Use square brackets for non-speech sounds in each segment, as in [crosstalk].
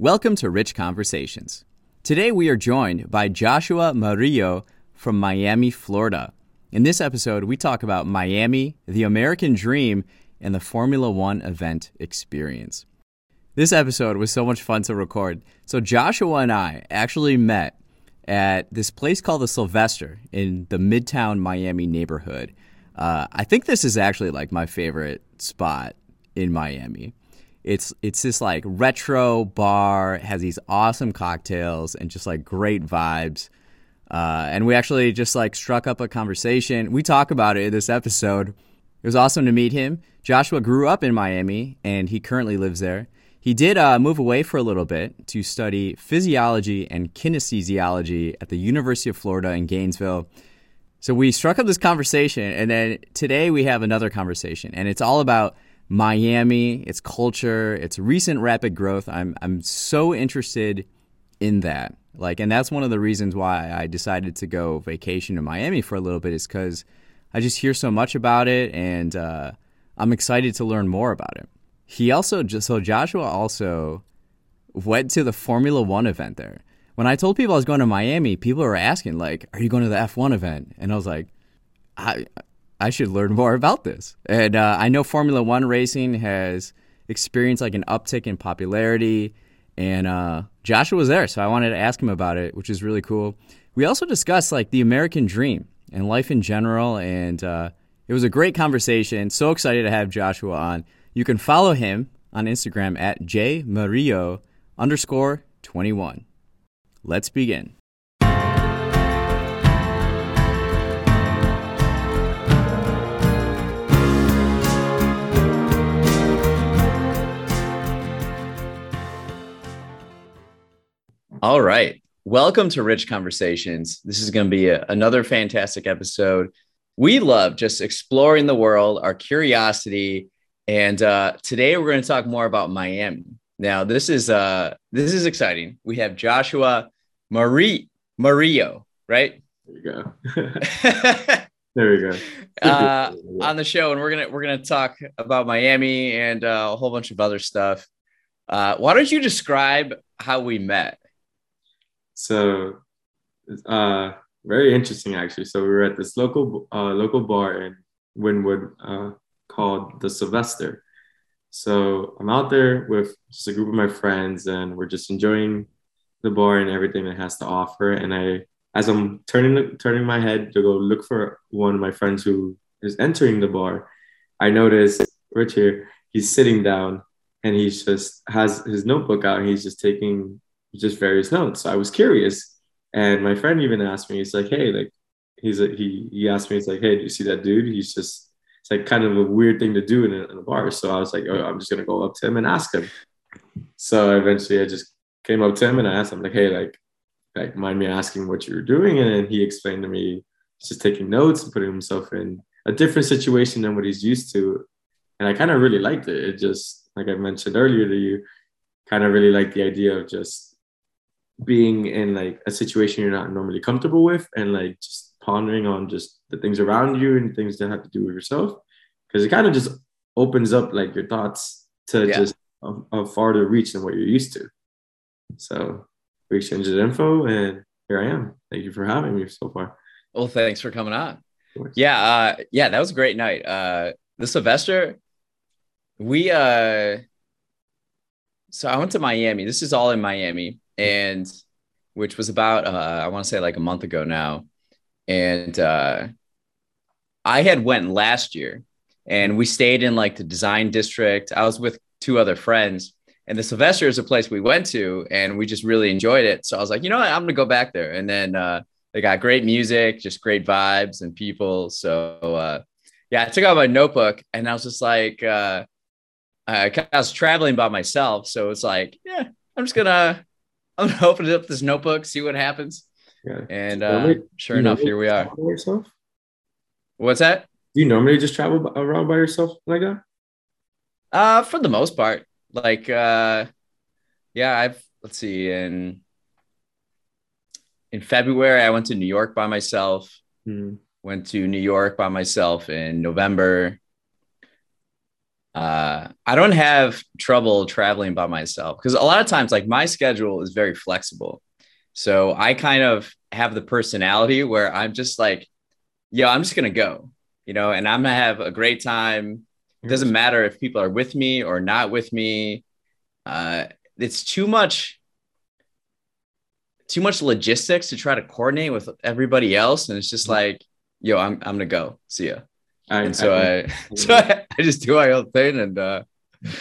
Welcome to Rich Conversations. Today we are joined by Joshua Murillo from Miami, Florida. In this episode, we talk about Miami, the American dream, and the Formula One event experience. This episode was so much fun to record. So, Joshua and I actually met at this place called the Sylvester in the Midtown Miami neighborhood. Uh, I think this is actually like my favorite spot in Miami. It's it's this like retro bar, has these awesome cocktails and just like great vibes. Uh, and we actually just like struck up a conversation. We talk about it in this episode. It was awesome to meet him. Joshua grew up in Miami and he currently lives there. He did uh, move away for a little bit to study physiology and kinesiology at the University of Florida in Gainesville. So we struck up this conversation, and then today we have another conversation, and it's all about Miami, its culture, its recent rapid growth. I'm I'm so interested in that. Like, and that's one of the reasons why I decided to go vacation to Miami for a little bit is because I just hear so much about it, and uh, I'm excited to learn more about it. He also just so Joshua also went to the Formula One event there. When I told people I was going to Miami, people were asking like, "Are you going to the F1 event?" And I was like, "I I should learn more about this. And uh, I know Formula One racing has experienced like an uptick in popularity. And uh, Joshua was there, so I wanted to ask him about it, which is really cool. We also discussed like the American dream and life in general, and uh, it was a great conversation. So excited to have Joshua on. You can follow him on Instagram at jmurillo underscore 21. Let's begin. All right. Welcome to Rich Conversations. This is going to be a, another fantastic episode. We love just exploring the world, our curiosity, and uh, today we're going to talk more about Miami. Now, this is uh, this is exciting. We have Joshua Marie Murillo, right? There you go. [laughs] there we go. uh, on the show, and we're gonna we're gonna talk about Miami and uh, a whole bunch of other stuff. Uh, why don't you describe how we met? So, uh, very interesting actually. So we were at this local uh, local bar in Wynwood uh, called the Sylvester. So I'm out there with just a group of my friends, and we're just enjoying the bar and everything it has to offer. And I, as I'm turning turning my head to go look for one of my friends who is entering the bar, I notice Rich here. He's sitting down and he's just has his notebook out. And he's just taking just various notes. So I was curious, and my friend even asked me, he's like, "Hey, like, he's a, he he asked me, he's like, "Hey, do you see that dude? He's just it's like kind of a weird thing to do in a, in a bar." So I was like, "Oh, I'm just gonna go up to him and ask him." So eventually, I just came up to him and I asked him, like, "Hey, like, like, mind me asking what you were doing?" And he explained to me he's just taking notes and putting himself in a different situation than what he's used to, and I kind of really liked it. It just like I mentioned earlier to you, kind of really liked the idea of just being in like a situation you're not normally comfortable with and like just pondering on just the things around you and things that have to do with yourself. Because it kind of just opens up like your thoughts to yeah. just a, a, farther reach than what you're used to. So we exchanged the info and here i am. Thank you for having me so far. Well thanks for coming on. Yeah uh yeah that was a great night. Uh the sylvester we uh so i went to miami. This is all in miami and which was about uh, I want to say like a month ago now, and uh, I had went last year, and we stayed in like the design district. I was with two other friends, and the Sylvester is a place we went to, and we just really enjoyed it. So I was like, you know what, I'm gonna go back there, and then uh, they got great music, just great vibes and people. So uh, yeah, I took out my notebook, and I was just like. Uh, I was traveling by myself, so it's like, yeah, I'm just gonna I'm gonna open up this notebook, see what happens. Yeah. And uh, sure enough, here we are. Yourself? What's that? Do you normally just travel around by yourself like that? Uh, for the most part, like, uh, yeah, I've let's see, in in February, I went to New York by myself. Hmm. Went to New York by myself in November. Uh, I don't have trouble traveling by myself because a lot of times, like my schedule is very flexible. So I kind of have the personality where I'm just like, yo, I'm just gonna go, you know, and I'm gonna have a great time. It doesn't matter if people are with me or not with me. Uh, it's too much, too much logistics to try to coordinate with everybody else, and it's just like, yo, I'm I'm gonna go. See ya. I, and so I, I [laughs] so I, I, just do my own thing, and uh,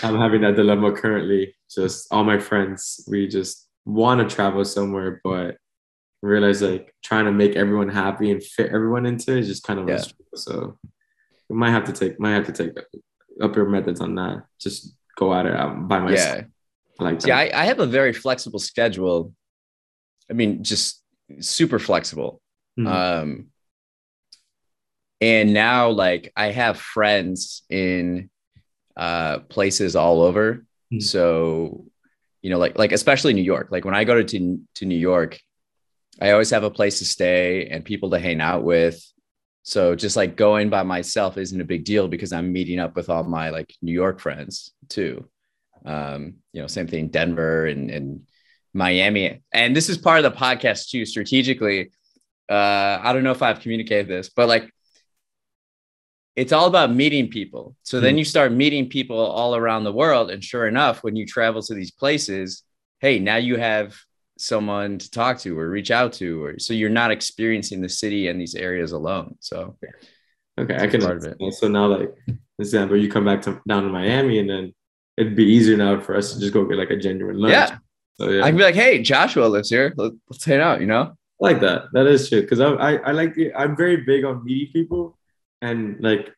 I'm having that dilemma currently. Just all my friends, we just want to travel somewhere, but realize like trying to make everyone happy and fit everyone into it is just kind of yeah. a so we might have to take might have to take up your methods on that. Just go at it um, by myself. Yeah. I like that. Yeah, I, I have a very flexible schedule. I mean, just super flexible. Mm-hmm. Um, and now like I have friends in uh, places all over. Mm-hmm. So, you know, like like especially New York. Like when I go to to New York, I always have a place to stay and people to hang out with. So just like going by myself isn't a big deal because I'm meeting up with all my like New York friends too. Um, you know, same thing, Denver and, and Miami. And this is part of the podcast too, strategically. Uh, I don't know if I've communicated this, but like it's all about meeting people. So mm-hmm. then you start meeting people all around the world. And sure enough, when you travel to these places, hey, now you have someone to talk to or reach out to or so you're not experiencing the city and these areas alone so okay i can part of it. so now like example you come back to down to miami and then it'd be easier now for us to just go get like a genuine lunch yeah so yeah i can be like hey joshua lives here let's, let's hang out you know I like that that is true because I, I i like i'm very big on meeting people and like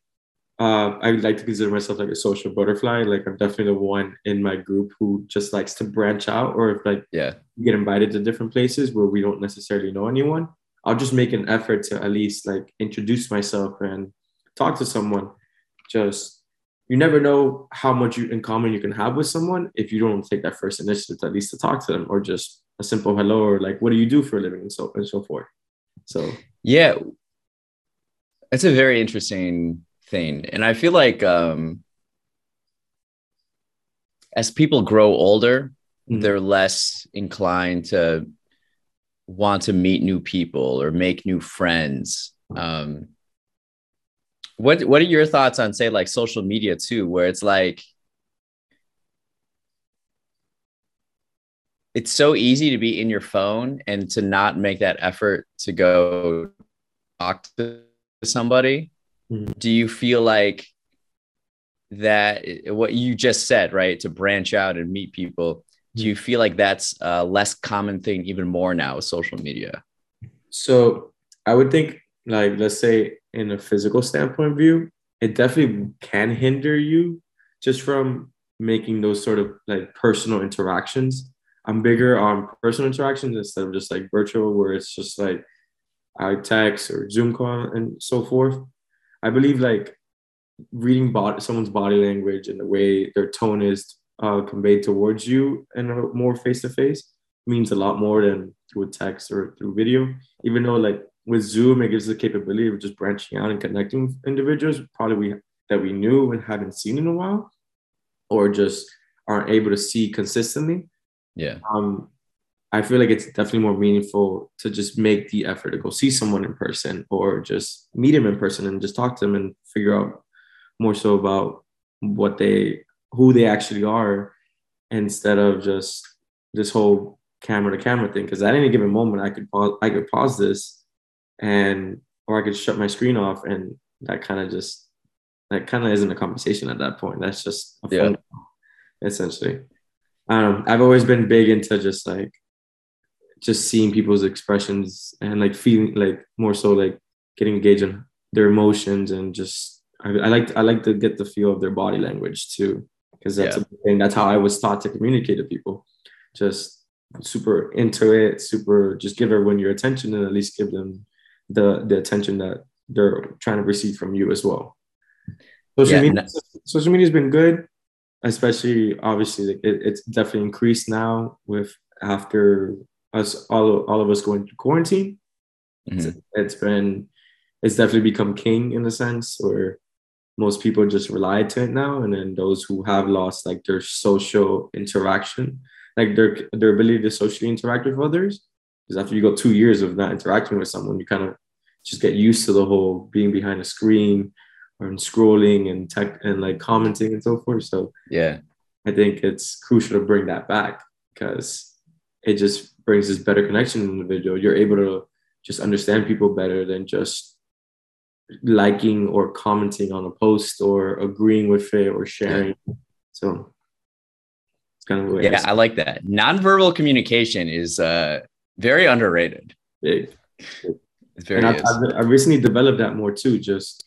uh, I would like to consider myself like a social butterfly. Like I'm definitely the one in my group who just likes to branch out, or if like yeah, get invited to different places where we don't necessarily know anyone, I'll just make an effort to at least like introduce myself and talk to someone. Just you never know how much you in common you can have with someone if you don't take that first initiative to at least to talk to them, or just a simple hello, or like what do you do for a living, and so and so forth. So yeah, it's a very interesting thing. And I feel like um, as people grow older, mm-hmm. they're less inclined to want to meet new people or make new friends. Um, what What are your thoughts on say like social media too, where it's like it's so easy to be in your phone and to not make that effort to go talk to somebody Mm-hmm. Do you feel like that what you just said, right? To branch out and meet people. Do you feel like that's a less common thing even more now with social media? So I would think like let's say in a physical standpoint view, it definitely can hinder you just from making those sort of like personal interactions. I'm bigger on personal interactions instead of just like virtual where it's just like I text or Zoom call and so forth. I believe like reading body, someone's body language and the way their tone is uh, conveyed towards you in a more face to face means a lot more than through a text or through video. Even though like with Zoom, it gives the capability of just branching out and connecting with individuals probably we that we knew and haven't seen in a while, or just aren't able to see consistently. Yeah. Um, I feel like it's definitely more meaningful to just make the effort to go see someone in person or just meet them in person and just talk to them and figure out more so about what they who they actually are instead of just this whole camera to camera thing. Because at any given moment I could pause I could pause this and or I could shut my screen off and that kind of just that kind of isn't a conversation at that point. That's just a phone yeah. essentially. Um I've always been big into just like just seeing people's expressions and like feeling like more so like getting engaged in their emotions and just I, I like I like to get the feel of their body language too because that's yeah. a thing that's how I was taught to communicate to people just super into it super just give everyone your attention and at least give them the the attention that they're trying to receive from you as well social yeah, media no. social media has been good especially obviously it, it's definitely increased now with after us all all of us going through quarantine. Mm-hmm. It's, it's been it's definitely become king in a sense, or most people just rely to it now and then those who have lost like their social interaction like their their ability to socially interact with others because after you go two years of not interacting with someone you kind of just get used to the whole being behind a screen and scrolling and tech and like commenting and so forth so yeah i think it's crucial to bring that back because it just brings this better connection in the individual you're able to just understand people better than just liking or commenting on a post or agreeing with it or sharing. Yeah. So it's kind of yeah, I, I like that. Nonverbal communication is uh, very underrated. Big. It's very. And I've, I've, I've recently developed that more too. Just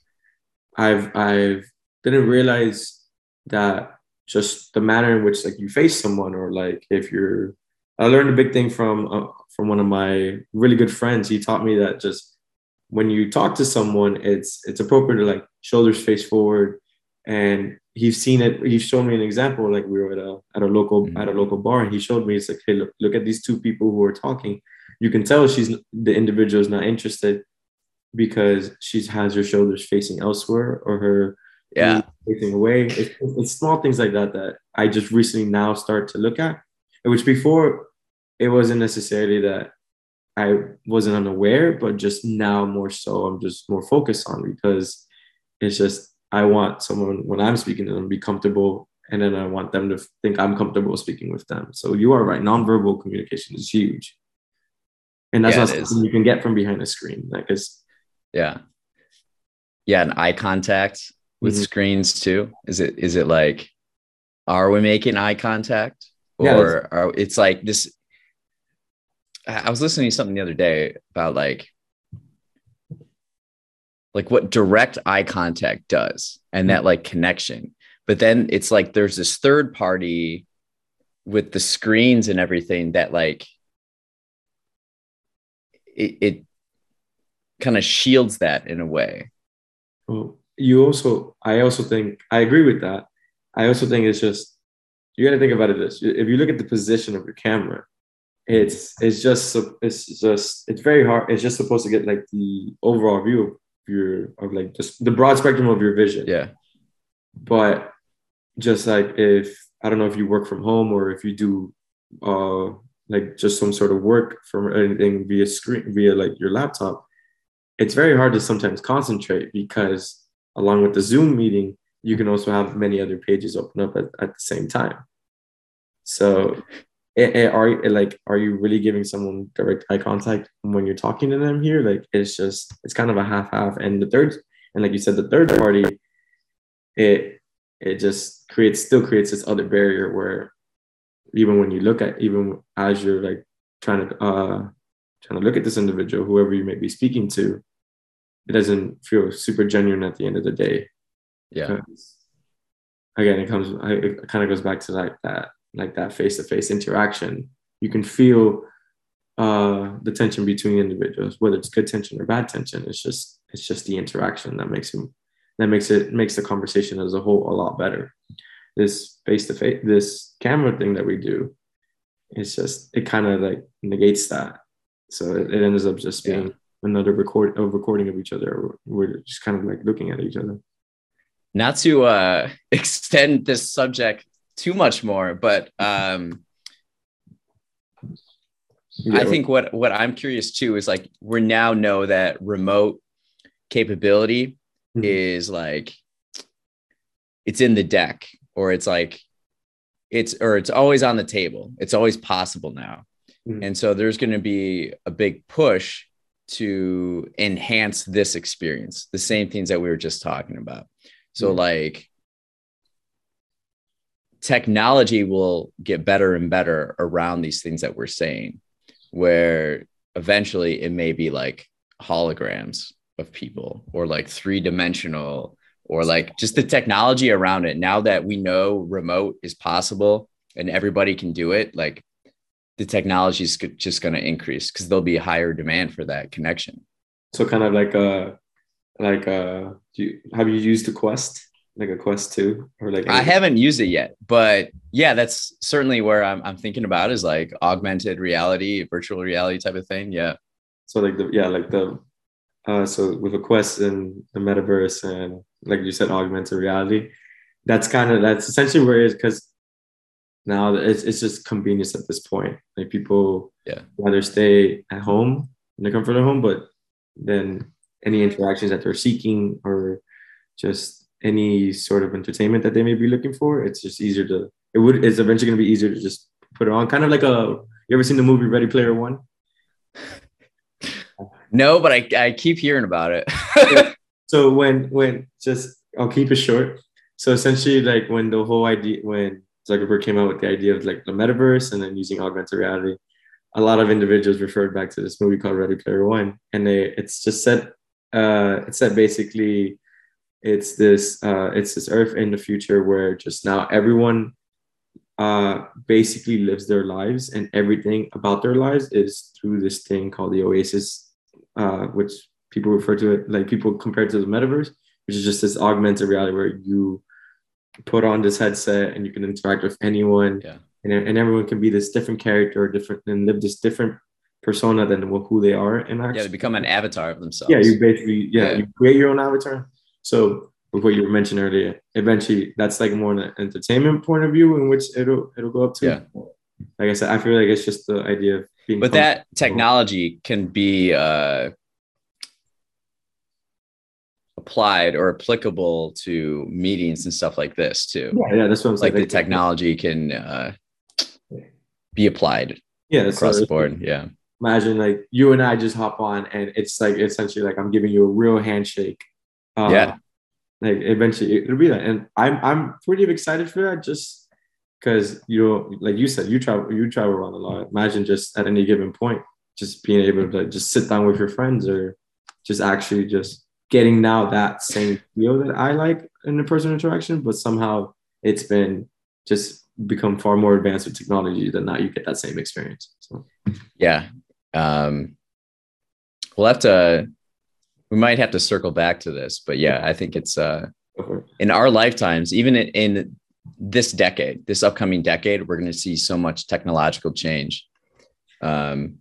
I've I've didn't realize that just the manner in which like you face someone or like if you're I learned a big thing from uh, from one of my really good friends. He taught me that just when you talk to someone, it's it's appropriate to like shoulders face forward. And he's seen it. He's shown me an example. Like we were at a at a local mm-hmm. at a local bar, and he showed me. It's like, hey, look, look at these two people who are talking. You can tell she's the individual is not interested because she has her shoulders facing elsewhere or her yeah facing away. It's, it's small things like that that I just recently now start to look at, which before it wasn't necessarily that I wasn't unaware, but just now more so, I'm just more focused on because it's just I want someone when I'm speaking to them be comfortable, and then I want them to think I'm comfortable speaking with them. So you are right, nonverbal communication is huge, and that's yeah, not something you can get from behind a screen. Like it's yeah, yeah, and eye contact with mm-hmm. screens too. Is it is it like are we making eye contact? Or yeah, are, it's like this I was listening to something the other day about like like what direct eye contact does and that like connection. But then it's like there's this third party with the screens and everything that like it, it kind of shields that in a way. Well, you also, I also think, I agree with that. I also think it's just, you got to think about it this. If you look at the position of your camera, it's it's just it's just it's very hard it's just supposed to get like the overall view of your of like just the broad spectrum of your vision. Yeah. But just like if i don't know if you work from home or if you do uh like just some sort of work from anything via screen via like your laptop it's very hard to sometimes concentrate because along with the zoom meeting you can also have many other pages open up at, at the same time. So are like are you really giving someone direct eye contact when you're talking to them here? Like it's just it's kind of a half half and the third and like you said the third party it it just creates still creates this other barrier where even when you look at even as you're like trying to uh trying to look at this individual whoever you may be speaking to it doesn't feel super genuine at the end of the day. Yeah. Again it comes it kind of goes back to like that like that face-to-face interaction you can feel uh, the tension between individuals whether it's good tension or bad tension. It's just it's just the interaction that makes him that makes it makes the conversation as a whole a lot better. This face-to-face this camera thing that we do it's just it kind of like negates that. So it, it ends up just being yeah. another record a recording of each other. We're just kind of like looking at each other. Not to uh, [laughs] extend this subject too much more, but um, yeah. I think what what I'm curious too is like we now know that remote capability mm-hmm. is like it's in the deck or it's like it's or it's always on the table. It's always possible now. Mm-hmm. And so there's going to be a big push to enhance this experience, the same things that we were just talking about. So mm-hmm. like technology will get better and better around these things that we're saying, where eventually it may be like holograms of people or like three dimensional or like just the technology around it. Now that we know remote is possible and everybody can do it, like the technology is just going to increase because there'll be a higher demand for that connection. So kind of like a like uh do you, have you used the Quest? Like a Quest 2 or like I haven't used it yet, but yeah, that's certainly where I'm I'm thinking about is like augmented reality, virtual reality type of thing. Yeah. So like the yeah, like the uh, so with a quest in the metaverse and like you said, augmented reality, that's kind of that's essentially where it is because now it's, it's just convenience at this point. Like people yeah rather stay at home in the comfort of home, but then any interactions that they're seeking or just any sort of entertainment that they may be looking for, it's just easier to it would it's eventually gonna be easier to just put it on. Kind of like a you ever seen the movie Ready Player One? No, but I, I keep hearing about it. [laughs] so when when just I'll keep it short. So essentially, like when the whole idea when Zuckerberg came out with the idea of like the metaverse and then using augmented reality, a lot of individuals referred back to this movie called Ready Player One, and they it's just said uh, it's said basically it's this uh, it's this Earth in the future where just now everyone uh, basically lives their lives and everything about their lives is through this thing called the Oasis, uh, which people refer to it like people compare it to the metaverse, which is just this augmented reality where you put on this headset and you can interact with anyone yeah. and, and everyone can be this different character or different and live this different persona than who they are and actually yeah, to become an avatar of themselves. Yeah, you basically yeah, Yeah. you create your own avatar. So with what you mentioned earlier, eventually that's like more an entertainment point of view in which it'll it'll go up to. Yeah. Like I said, I feel like it's just the idea of being but that technology can be uh, applied or applicable to meetings and stuff like this too. yeah, yeah, that's what I'm saying. Like the technology can uh, be applied yeah, that's across so the board. Yeah. imagine like you and I just hop on and it's like essentially like I'm giving you a real handshake. Uh, Yeah. Like eventually it'll be that. And I'm I'm pretty excited for that just because you know, like you said, you travel you travel around a lot. Imagine just at any given point, just being able to just sit down with your friends or just actually just getting now that same feel that I like in a personal interaction, but somehow it's been just become far more advanced with technology than that now you get that same experience. So Yeah. Um, we'll have to, we might have to circle back to this, but yeah, I think it's uh, go for it. in our lifetimes, even in, in this decade, this upcoming decade, we're going to see so much technological change. Um,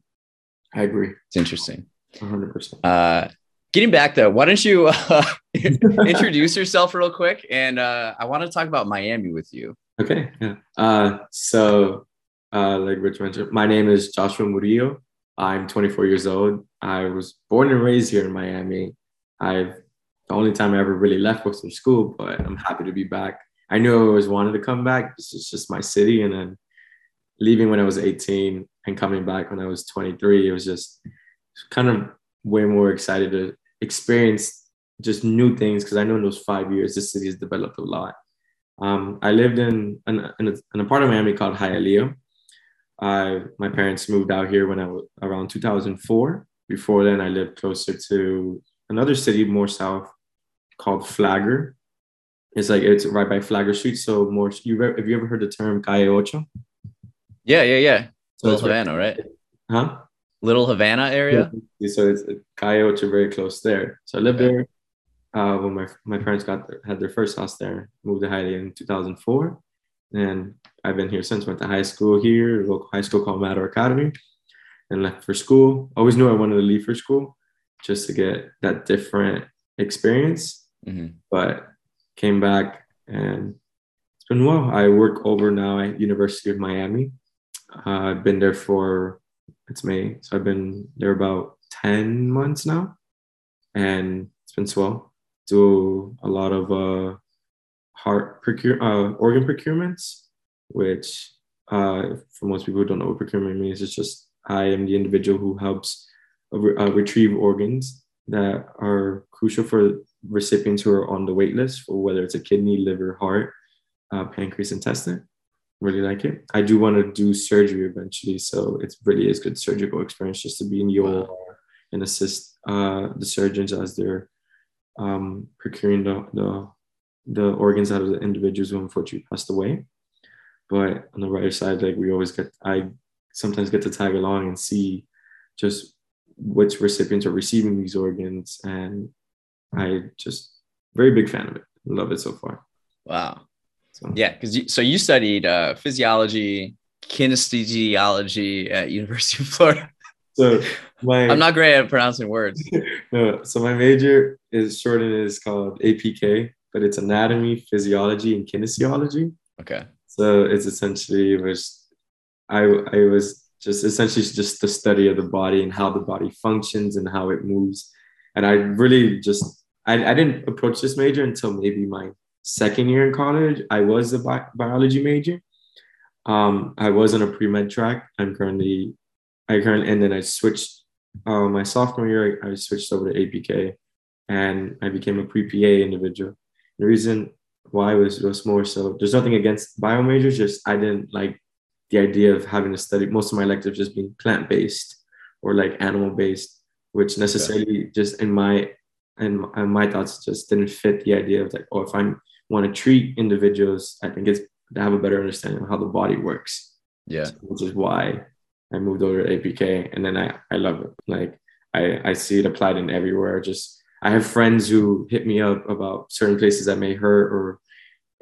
I agree. it's interesting. 100%. Uh, getting back though, why don't you uh, [laughs] introduce yourself real quick? And uh, I want to talk about Miami with you. Okay. Yeah. Uh, so, uh, like Rich mentioned, my name is Joshua Murillo. I'm 24 years old. I was born and raised here in Miami. I've the only time I ever really left was from school, but I'm happy to be back. I knew I always wanted to come back. This is just my city. And then leaving when I was 18 and coming back when I was 23, it was just kind of way more excited to experience just new things because I know in those five years, this city has developed a lot. Um, I lived in in, a, in a part of Miami called Hialeah. I, my parents moved out here when I was around 2004. Before then, I lived closer to another city more south called Flagler. It's like it's right by Flagler Street. So more, you re- have you ever heard the term Calle Ocho? Yeah, yeah, yeah. So Little right- Havana, right? huh? Little Havana area. Yeah, So it's Calle Ocho, very close there. So I lived Okay. there uh, when my my parents got their, had their first house there. Moved to Hialeah in 2004, and I've been here since. Went to high school here, local high school called Mater Academy, and left for school. Always knew I wanted to leave for school, just to get that different experience. Mhm. But came back and it's been well. I work over now at University of Miami. Uh, I've been there for it's May, so I've been there about ten months now, and it's been swell. Do a lot of uh, heart procure uh, organ procurements, which uh, for most people who don't know what procurement means, it's just I am the individual who helps uh, uh, retrieve organs that are crucial for recipients who are on the wait list for whether it's a kidney, liver, heart, uh, pancreas, intestine. Really like it. I do want to do surgery eventually, so it really is good surgical experience just to be in the. OR and assist uh, the surgeons as they're um, procuring the, the the organs out of the individuals who unfortunately passed away. But on the right side, like we always get, I sometimes get to tag along and see just which recipients are receiving these organs, and I just very big fan of it. Love it so far. Wow. So Yeah, because you, so you studied uh, physiology, kinesthesiology at [laughs] University of Florida. so my I'm not great at pronouncing words. [laughs] no, so my major is shortened is called APK, but it's anatomy, physiology, and kinesiology. Okay. So it's essentially was I I was just essentially just the study of the body and how the body functions and how it moves. And I really just I, I didn't approach this major until maybe my second year in college. I was a bi- biology major. Um, I was on a pre-med track. I'm currently I currently and then I switched uh, my sophomore year, I, I switched over to APK and I became a pre-PA individual. The reason why was was more so there's nothing against bio majors, just I didn't like the idea of having to study most of my electives just being plant-based or like animal-based, which necessarily okay. just in my and, and my thoughts just didn't fit the idea of like, oh, if I want to treat individuals, I think it's to have a better understanding of how the body works. Yeah. So, which is why I moved over to APK and then I, I love it. Like I, I see it applied in everywhere. Just I have friends who hit me up about certain places that may hurt or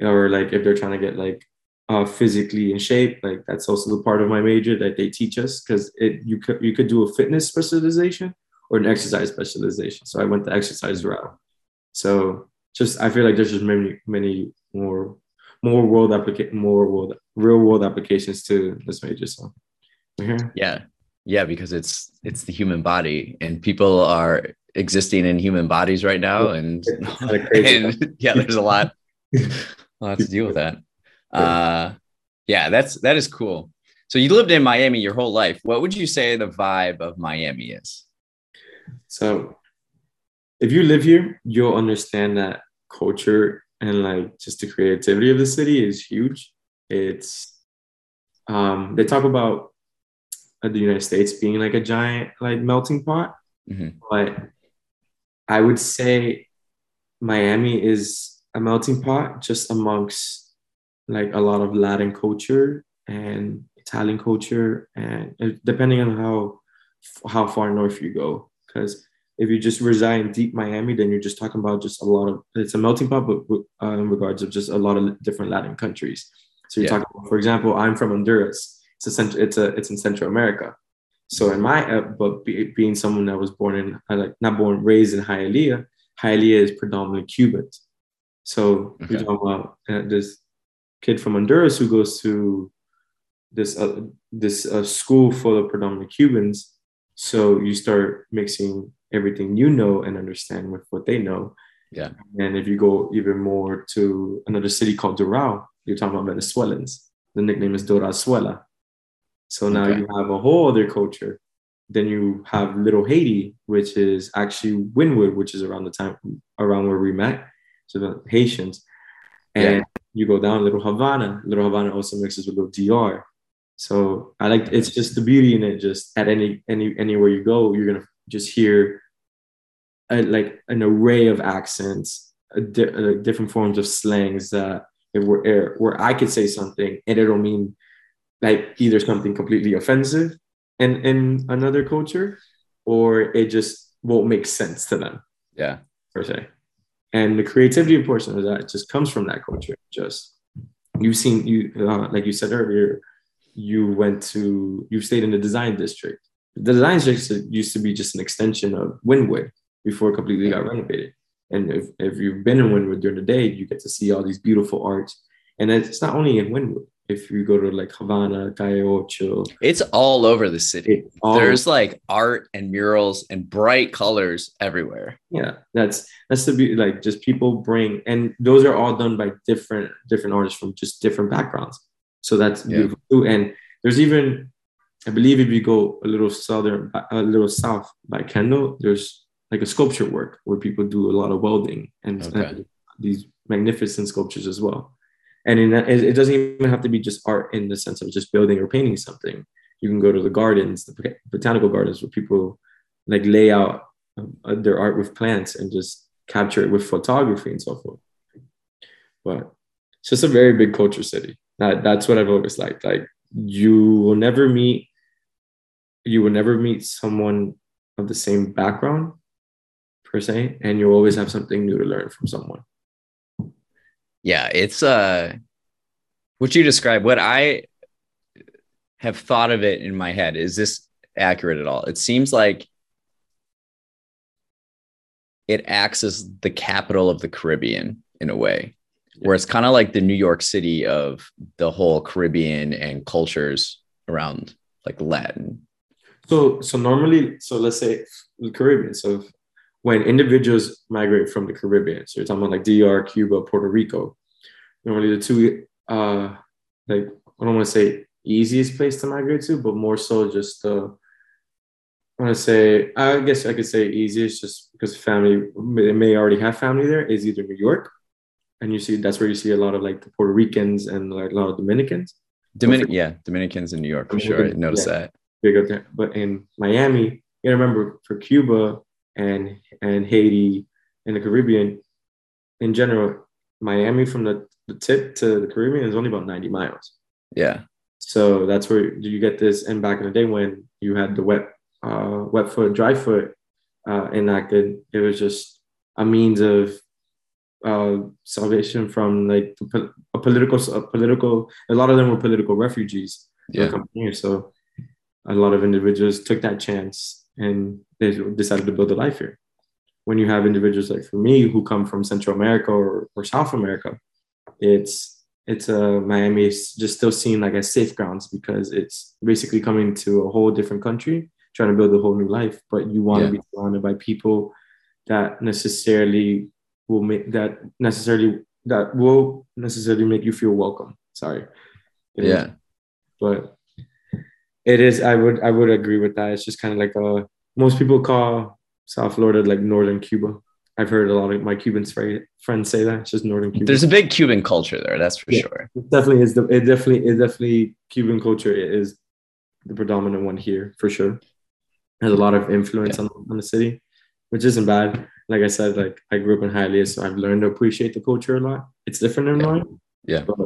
or like if they're trying to get like uh, physically in shape, like that's also the part of my major that they teach us because it you could you could do a fitness specialization or an exercise specialization. So I went the exercise route. So just I feel like there's just many many more more world applica- more world real world applications to this major. So here. Yeah. Yeah, because it's it's the human body and people are existing in human bodies right now. And, [laughs] and yeah, there's a lot, a lot to deal with that. Uh yeah, that's that is cool. So you lived in Miami your whole life. What would you say the vibe of Miami is? So if you live here, you'll understand that culture and like just the creativity of the city is huge. It's um they talk about the United States being like a giant like melting pot. Mm-hmm. But I would say Miami is a melting pot just amongst like a lot of Latin culture and Italian culture, and depending on how how far north you go, because if you just reside in deep Miami, then you're just talking about just a lot of it's a melting pot, but uh, in regards of just a lot of different Latin countries. So you're yeah. talking, about, for example, I'm from Honduras. It's a it's a it's in Central America. So in my uh, but be, being someone that was born in uh, like not born raised in Hialeah, Hialeah is predominantly Cuban. So okay. we're talking about uh, this kid from Honduras who goes to this uh, this uh, school full of predominantly Cubans. So you start mixing everything you know and understand with what they know. Yeah. And if you go even more to another city called Doral, you're talking about Venezuelans. The nickname is Doralzuela. So now okay. you have a whole other culture. Then you have Little Haiti, which is actually Wynwood, which is around the time around where we met. So the Haitians. And yeah. You go down Little Havana. Little Havana also mixes with Little DR. So I like it's just the beauty in it. Just at any any anywhere you go, you're gonna just hear a, like an array of accents, di- like different forms of slangs that where where I could say something and it'll mean like either something completely offensive in in another culture or it just won't make sense to them yeah per se and the creativity portion of that just comes from that culture. Just you've seen you uh, like you said earlier you went to you stayed in the design district. The design district used to be just an extension of Wynwood before it completely got renovated. And if, if you've been in Wynwood during the day you get to see all these beautiful arts. And it's not only in Wynwood if you go to like Havana, Calle Ocho. It's all over the city. All There's like art and murals and bright colors everywhere. Yeah, that's that's the beauty. Like just people bring, and those are all done by different different artists from just different backgrounds. So that's yeah. beautiful too. And there's even, I believe, if you go a little southern, a little south by Kendall, there's like a sculpture work where people do a lot of welding and, okay. and these magnificent sculptures as well and in it doesn't even have to be just art in the sense of just building or painting something. You can go to the gardens the botanical gardens where people like lay out uh, their art with plants and just capture it with photography and so forth. But it's just a very big culture city. That, that's what i've always liked. Like you will never meet you will never meet someone of the same background per se and you'll always have something new to learn from someone yeah, it's uh what you describe, what I have thought of it in my head is this accurate at all. It seems like it acts as the capital of the Caribbean in a way, where it's kind of like the New York City of the whole Caribbean and cultures around like Latin. So, so normally, so let's say the Caribbean. So, when individuals migrate from the Caribbean, so you're talking about like DR, Cuba, Puerto Rico, normally the two, uh, like I don't want to say easiest place to migrate to, but more so just the I want to say, I guess I could say easiest just because family, they may already have family there, is either New York. And you see, that's where you see a lot of like the Puerto Ricans and like a lot of Dominicans. Dominic, yeah, Dominicans in New York for sure. I noticed yeah, that. Big up there. But in Miami, you gotta remember for Cuba and and Haiti and the Caribbean, in general, Miami from the, the tip to the Caribbean is only about 90 miles. Yeah. So that's where you get this. And back in the day when you had the wet uh, wet foot, dry foot uh, enacted, it was just a means of uh, salvation from like a political, a political. A lot of them were political refugees. Yeah. Here, so a lot of individuals took that chance and they decided to build a life here. When you have individuals like for me who come from Central America or, or South America, it's it's uh, Miami is just still seen like as safe grounds because it's basically coming to a whole different country trying to build a whole new life, but you want yeah. to be surrounded by people that necessarily will make that necessarily that will necessarily make you feel welcome. Sorry. yeah. But it is I would I would agree with that. It's just kind of like a uh, most people call South Florida like northern Cuba. I've heard a lot of my Cuban friends say that it's just northern Cuba. There's a big Cuban culture there, that's for yeah, sure. It definitely is the it definitely it definitely Cuban culture is the predominant one here for sure has a lot of influence yeah. on, on the city, which isn't bad. Like I said, like I grew up in Hialeah, so I've learned to appreciate the culture a lot. It's different in yeah. mine. Yeah. But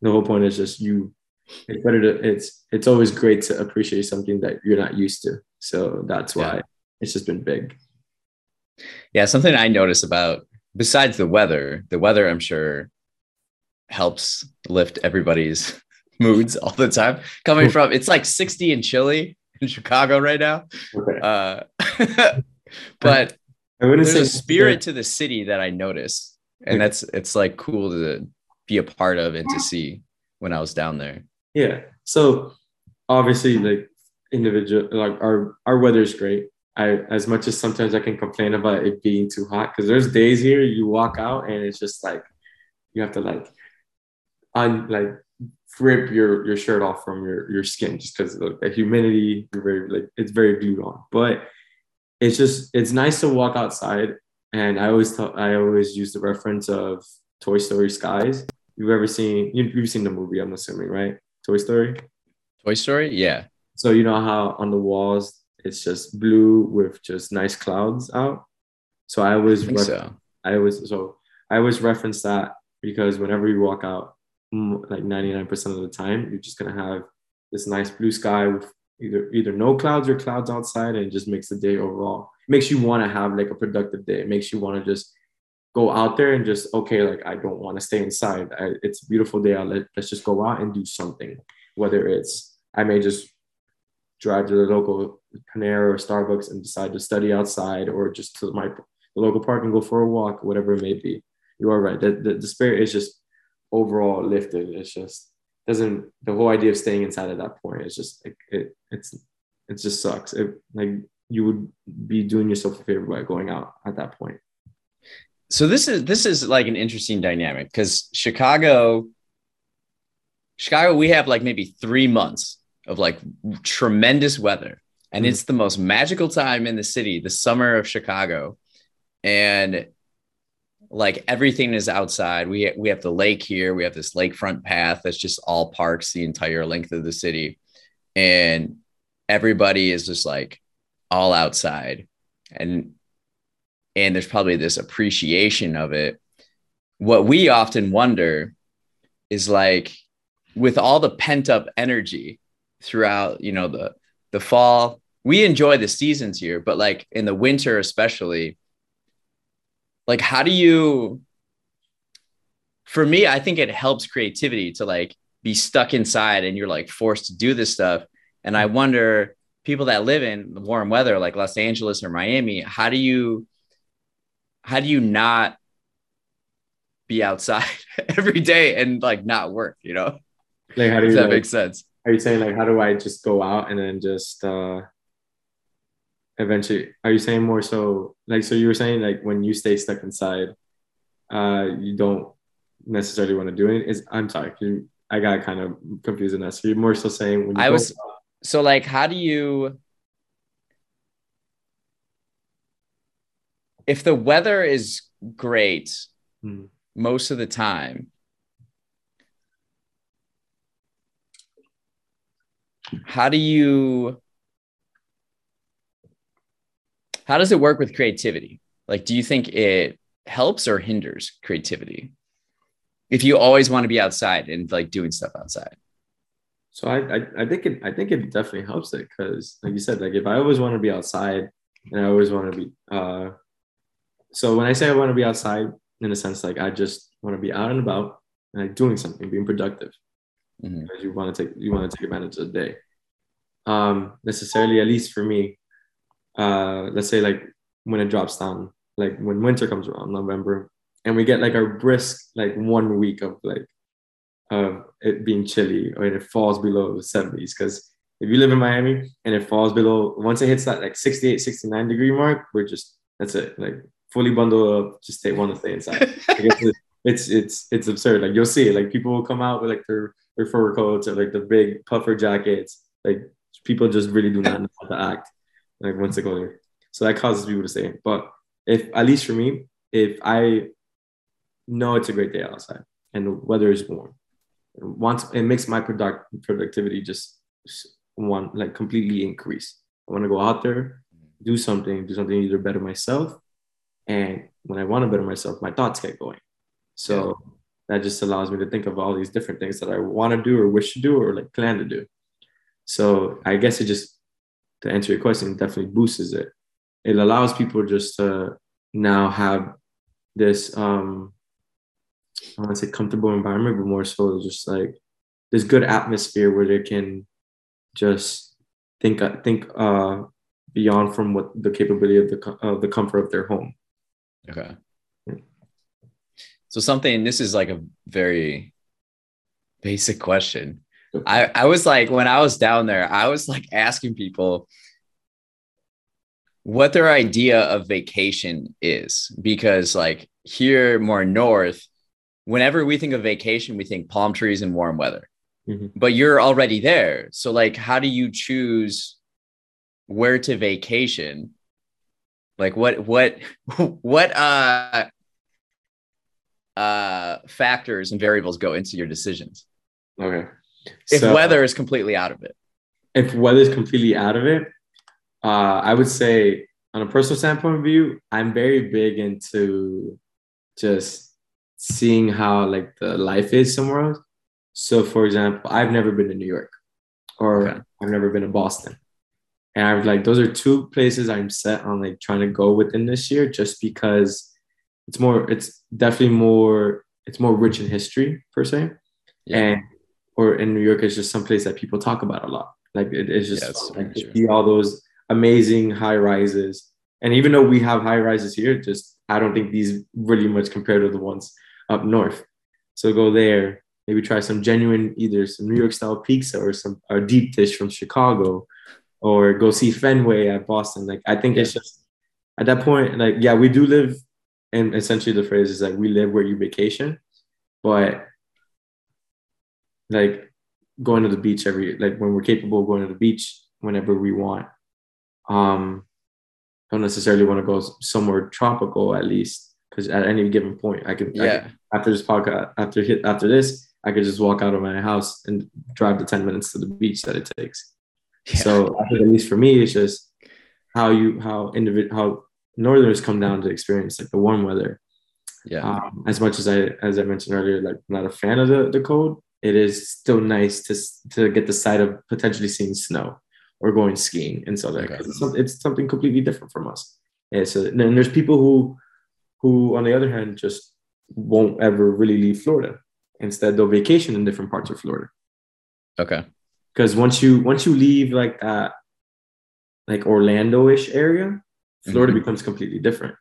the whole point is just you it's better to it's it's always great to appreciate something that you're not used to. So that's why. It's just been big. Yeah, something I notice about besides the weather, the weather I'm sure helps lift everybody's [laughs] moods all the time. Coming from it's like 60 and chilly in Chicago right now. Okay. Uh, [laughs] but there's a spirit to the city that I notice, and that's it's like cool to be a part of and to see when I was down there. Yeah. So obviously, like individual, like our our weather is great. I as much as sometimes I can complain about it being too hot because there's days here you walk out and it's just like you have to like un like rip your your shirt off from your your skin just because the, the humidity you're very like it's very glued on. But it's just it's nice to walk outside and i always tell i always use the reference of toy story skies. You've ever seen you, you've seen the movie i'm assuming right? Toy story? Toy story? Yeah. So you know how on the walls it's just blue with just nice clouds out. So i always I, so. I always so i always reference that because whenever you walk out like 99% of the time you're just going to have this nice blue sky with either either no clouds or clouds outside and it just makes the day overall. It makes you want to have like a productive day. It makes you want to just go out there and just okay like i don't want to stay inside. I, it's a beautiful day I'll let, let's just go out and do something. Whether it's i may just drive to the local panera or starbucks and decide to study outside or just to my the local park and go for a walk whatever it may be you are right the, the, the spirit is just overall lifted. It's just doesn't the whole idea of staying inside at that point. It's just it, it it's it just sucks. It, like you would be doing yourself a favor by going out at that point. So this is this is like an interesting dynamic because Chicago, Chicago, we have like maybe three months of like tremendous weather, and mm-hmm. it's the most magical time in the city, the summer of Chicago, and like everything is outside. We we have the lake here. We have this lakefront path that's just all parks the entire length of the city, and everybody is just like all outside, and and there's probably this appreciation of it. What we often wonder is like with all the pent up energy throughout, you know, the the fall. We enjoy the seasons here, but like in the winter, especially, like how do you for me i think it helps creativity to like be stuck inside and you're like forced to do this stuff and i wonder people that live in warm weather like Los Angeles or Miami, how do you how do you not be outside [laughs] every day and like not work, you know? Like how do Does you that like, make sense? are you saying like how do I just go out and then just uh eventually are you saying more so like so you were saying like when you stay stuck inside uh you don't necessarily want to do it is I'm sorry you, I got kind of confused in that so you're more so saying when you I was so like how do you if the weather is great Hmm. most of the time how do you how does it work with creativity like do you think it helps or hinders creativity if you always want to be outside and like doing stuff outside So I, I, I think it I think it definitely helps it because like you said, like if I always want to be outside and I always want to be uh so when I say I want to be outside in a sense like I just want to be out and about and like doing something, being productive. Mhm. Because you want to take you want to take advantage of the day. Um necessarily, at least for me, uh let's say like when it drops down, like when winter comes around, November, and we get like our brisk like one week of like of it being chilly or it falls below the 70s. Because if you live in Miami and it falls below, once it hits that like 68, 69 degree mark, we're just, that's it. Like fully bundled up, just stay, want to stay inside. It's, [laughs] it's, it's, it's absurd. Like you'll see it. Like people will come out with like their, their fur coats or like the big puffer jackets. Like people just really do not know how to act like once they go there. So that causes people to stay. But if, at least for me, if I know it's a great day outside and the weather is warm, once it makes my product productivity just one like completely increase. I want to go out there, do something, do something either better myself, and when I want to better myself, my thoughts get going. So that just allows me to think of all these different things that I want to do or wish to do or like plan to do. So I guess it just to answer your question, it definitely boosts it. It allows people just to now have this um I want to say comfortable environment, but more so just like this good atmosphere where they can just think think uh beyond from what the capability of the of the comfort of their home. Okay. Yeah. So something this is like a very basic question. I I was like when I was down there, I was like asking people what their idea of vacation is. Because like here more north whenever we think of vacation we think palm trees and warm weather. Mhm. but you're already there. So like how do you choose where to vacation? Like what what [laughs] what uh uh factors and variables go into your decisions? Okay. If So- weather is completely out of it if weather is completely out of it, uh, I would say on a personal standpoint of view, I'm very big into just seeing how like the life is somewhere else. So for example, I've never been to New York or Okay. I've never been to Boston. And I've like those are two places I'm set on like trying to go within this year just because it's more it's definitely more it's more rich in history per se. Yeah. And or in New York it's just some place that people talk about a lot. Like it, it's just Yeah, it's like see all those amazing high rises. And even though we have high rises here, just I don't think these really much compared to the ones up north. So go there, maybe try some genuine either some New York style pizza or some or deep dish from Chicago, or go see Fenway at Boston. Like I think it's just at that point, like yeah, we do live, and essentially the phrase is like we live where you vacation, but like going to the beach every like when we're capable of going to the beach whenever we want. Um, don't necessarily want to go somewhere tropical at least because at any given point I can I yeah can- after this podcast after hit after this I could just walk out of my house and drive the ten minutes to the beach that it takes. Yeah. So I think at least for me, it's just how you how individ how northerners come down to experience like the warm weather. yeah Um, as much as I as I mentioned earlier, like not a fan of the the cold, it is still nice to to get the sight of potentially seeing snow or going skiing and so that Okay. it's, it's something completely different from us. And so then there's people who who on the other hand just won't ever really leave Florida. Instead, they'll vacation in different parts of Florida okay because once you once you leave like that like Orlando-ish area, Florida Mhm. becomes completely different.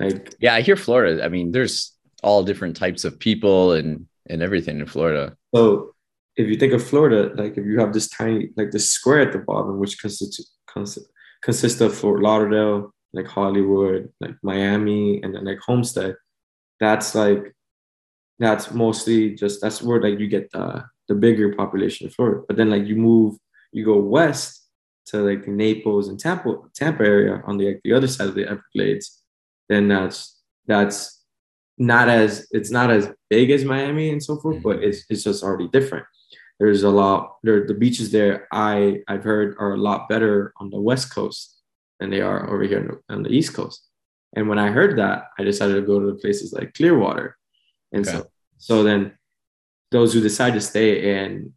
Like Yeah, I hear Florida. I mean, there's all different types of people and and everything in Florida. so if you think of Florida, like if you have this tiny like this square at the bottom, which consists consists consists of Fort Lauderdale, like Hollywood, like Miami, and then like Homestead, that's like that's mostly just that's where like you get the the bigger population of Florida. But then like you move, you go west to like the Naples and Tampa Tampa area on the like, the other side of the Everglades, then that's that's not as it's not as big as Miami and so forth, mm. but it's it's just already different. There's a lot there the beaches there I I've heard are a lot better on the west coast than they are over here on the, on the east coast. And when I heard that, I decided to go to the places like Clearwater. And Okay. so so then those who decide to stay in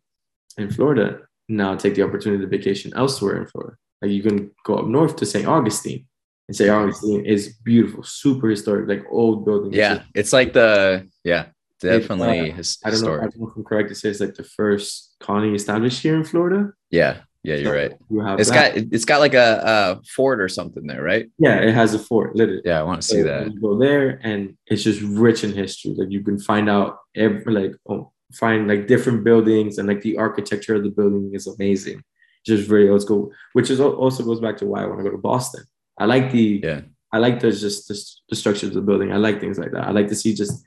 in Florida now take the opportunity to vacation elsewhere in Florida. Like you can go up north to St. Augustine. And St. Augustine is beautiful, super historic, like old buildings. Yeah, it's like the yeah, definitely uh, his, I don't know. I historic. don't know if I'm correct to say it's like the first colony established here in Florida. Yeah, yeah, you're So right. You have It's that. got it's got like a, a fort or something there, right? yeah, it has a fort, literally. Yeah, I want to see So that. Go there, and it's just rich in history. Like you can find out every like oh, find like different buildings, and like the architecture of the building is amazing. Just very old school, which is also goes back to why I want to go to Boston. I like the Yeah. I like the just the, the structure of the building. I like things like that. I like to see just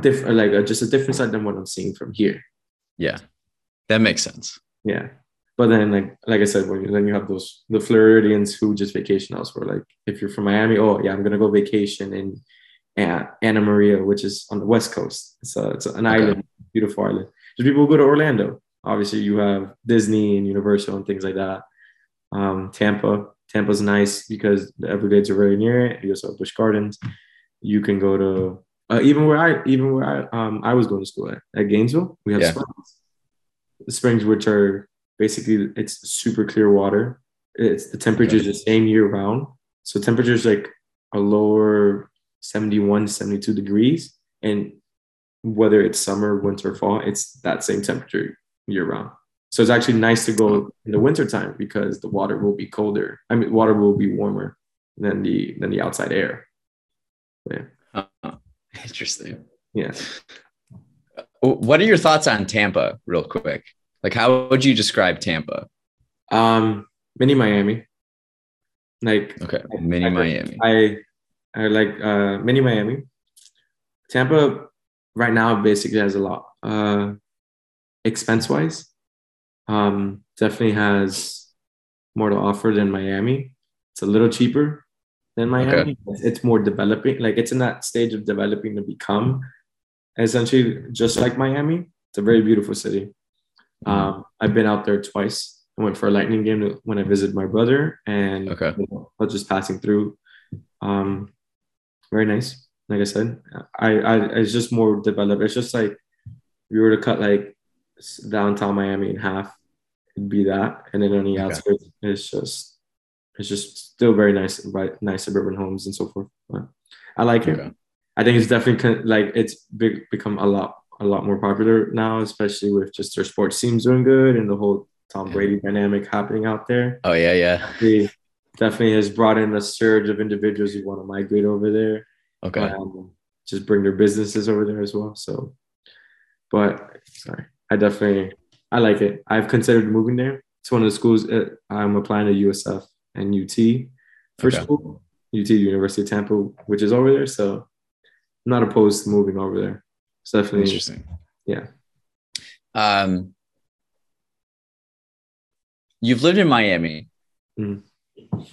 different like uh, just a different side than what I'm seeing from here. Yeah, that makes sense. Yeah. But then, like like I said, when you, then you have those the Floridians who just vacation elsewhere. Like if you're from Miami, oh yeah, I'm gonna go vacation in uh, Anna Maria, which is on the west coast. So it's an Okay. island, beautiful island. There's people who go to Orlando. Obviously, you have Disney and Universal and things like that. Um, Tampa, Tampa's nice because the Everglades are very near it. You also have Busch Gardens. You can go to uh, even where I even where I um I was going to school at, at Gainesville. We have Yeah. springs. The springs which are basically it's super clear water. It's the temperature is the same year round. So temperatures like a lower 71, 72 degrees. And whether it's summer, winter, fall, it's that same temperature year round. So it's actually nice to go in the wintertime because the water will be colder. I mean water will be warmer than the than the outside air. Yeah. [laughs] Interesting. Yeah. What are your thoughts on Tampa, real quick? Like, how would you describe Tampa? Um mini Miami. Like Okay, mini I- Miami. I I like uh mini Miami. Tampa right now basically has a lot. Uh expense wise. Um definitely has more to offer than Miami. It's a little cheaper than Miami. It's, it's more developing, like it's in that stage of developing to become essentially just like Miami. It's a very beautiful city. Mm-hmm. Um, I've been out there twice. I went for a lightning game when I visited my brother, and Okay. I was just passing through. Um, very nice. Like I said, I, I it's just more developed. It's just like if you were to cut like downtown Miami in half, it'd be that, and then on the Okay. outskirts, it's just it's just still very nice, right? Nice suburban homes and so forth. But I like it. I think it's definitely con- like it's big, become a lot a lot more popular now, especially with just their sports teams doing good and the whole Tom Yeah. Brady dynamic happening out there. Oh yeah, yeah. He definitely has brought in a surge of individuals who want to migrate over there, Okay. um, just bring their businesses over there as well. So, but sorry, I definitely I like it. I've considered moving there. It's one of the schools uh, I'm applying to USF and UT for Okay. school. UT University of Tampa, which is over there. So I'm not opposed to moving over there. It's definitely Interesting. yeah. Um, you've lived in Miami Mhm.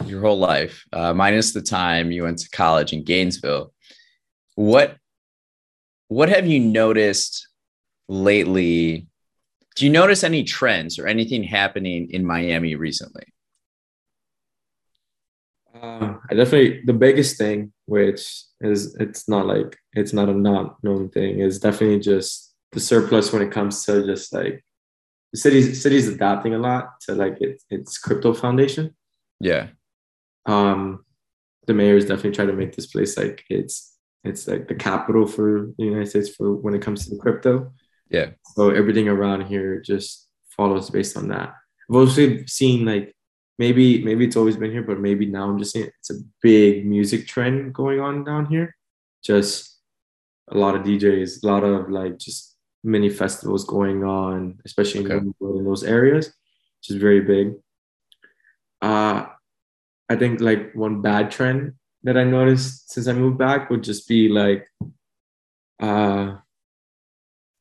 your whole life, uh, minus the time you went to college in Gainesville. What what have you noticed lately? Do you notice any trends or anything happening in Miami recently? Uh, I definitely the biggest thing, which is it's not like it's not a not known thing, is definitely just the surplus when it comes to just like the city's city's adapting a lot to like its its crypto foundation. Yeah. Um, the mayor is definitely trying to make this place like it's it's like the capital for the United States for when it comes to the crypto. Yeah. So everything around here just follows based on that. I've also seen like maybe maybe it's always been here, but maybe now I'm just saying it's a big music trend going on down here. Just a lot of DJs, a lot of like just mini festivals going on, especially okay. in, in those areas, which is very big. Uh, I think like one bad trend that I noticed since I moved back would just be like uh,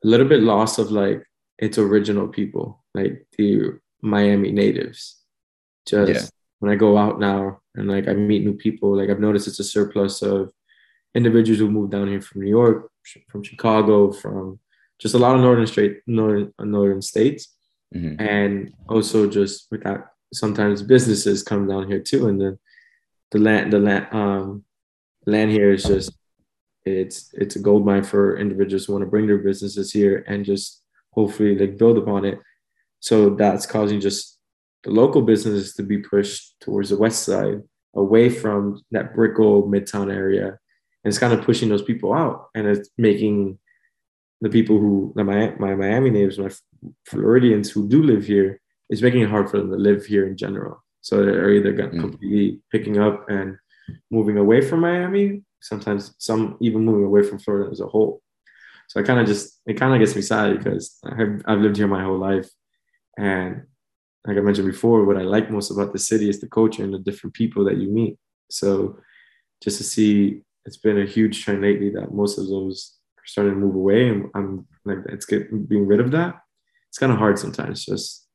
a little bit loss of like its original people, like the Miami natives. Just yeah. when I go out now and like I meet new people, like I've noticed it's a surplus of individuals who moved down here from New York, from Chicago, from just a lot of northern state northern northern states, mm-hmm. and also just with that sometimes businesses come down here too, and then the land the land um land here is just it's it's a gold mine for individuals who want to bring their businesses here and just hopefully like build upon it. So that's causing just the local businesses to be pushed towards the west side, away from that Brickell Midtown area, and it's kind of pushing those people out, and it's making the people who my my Miami natives, my Floridians who do live here, it's making it hard for them to live here in general. So they're either mm. completely picking up and moving away from Miami. Sometimes some even moving away from Florida as a whole. So I kind of just it kind of gets me sad because I've, I've lived here my whole life, and like I mentioned before, what I like most about the city is the culture and the different people that you meet. So just to see, it's been a huge trend lately that most of those are starting to move away, and I'm like, it's getting being rid of that. It's kind of hard sometimes. Just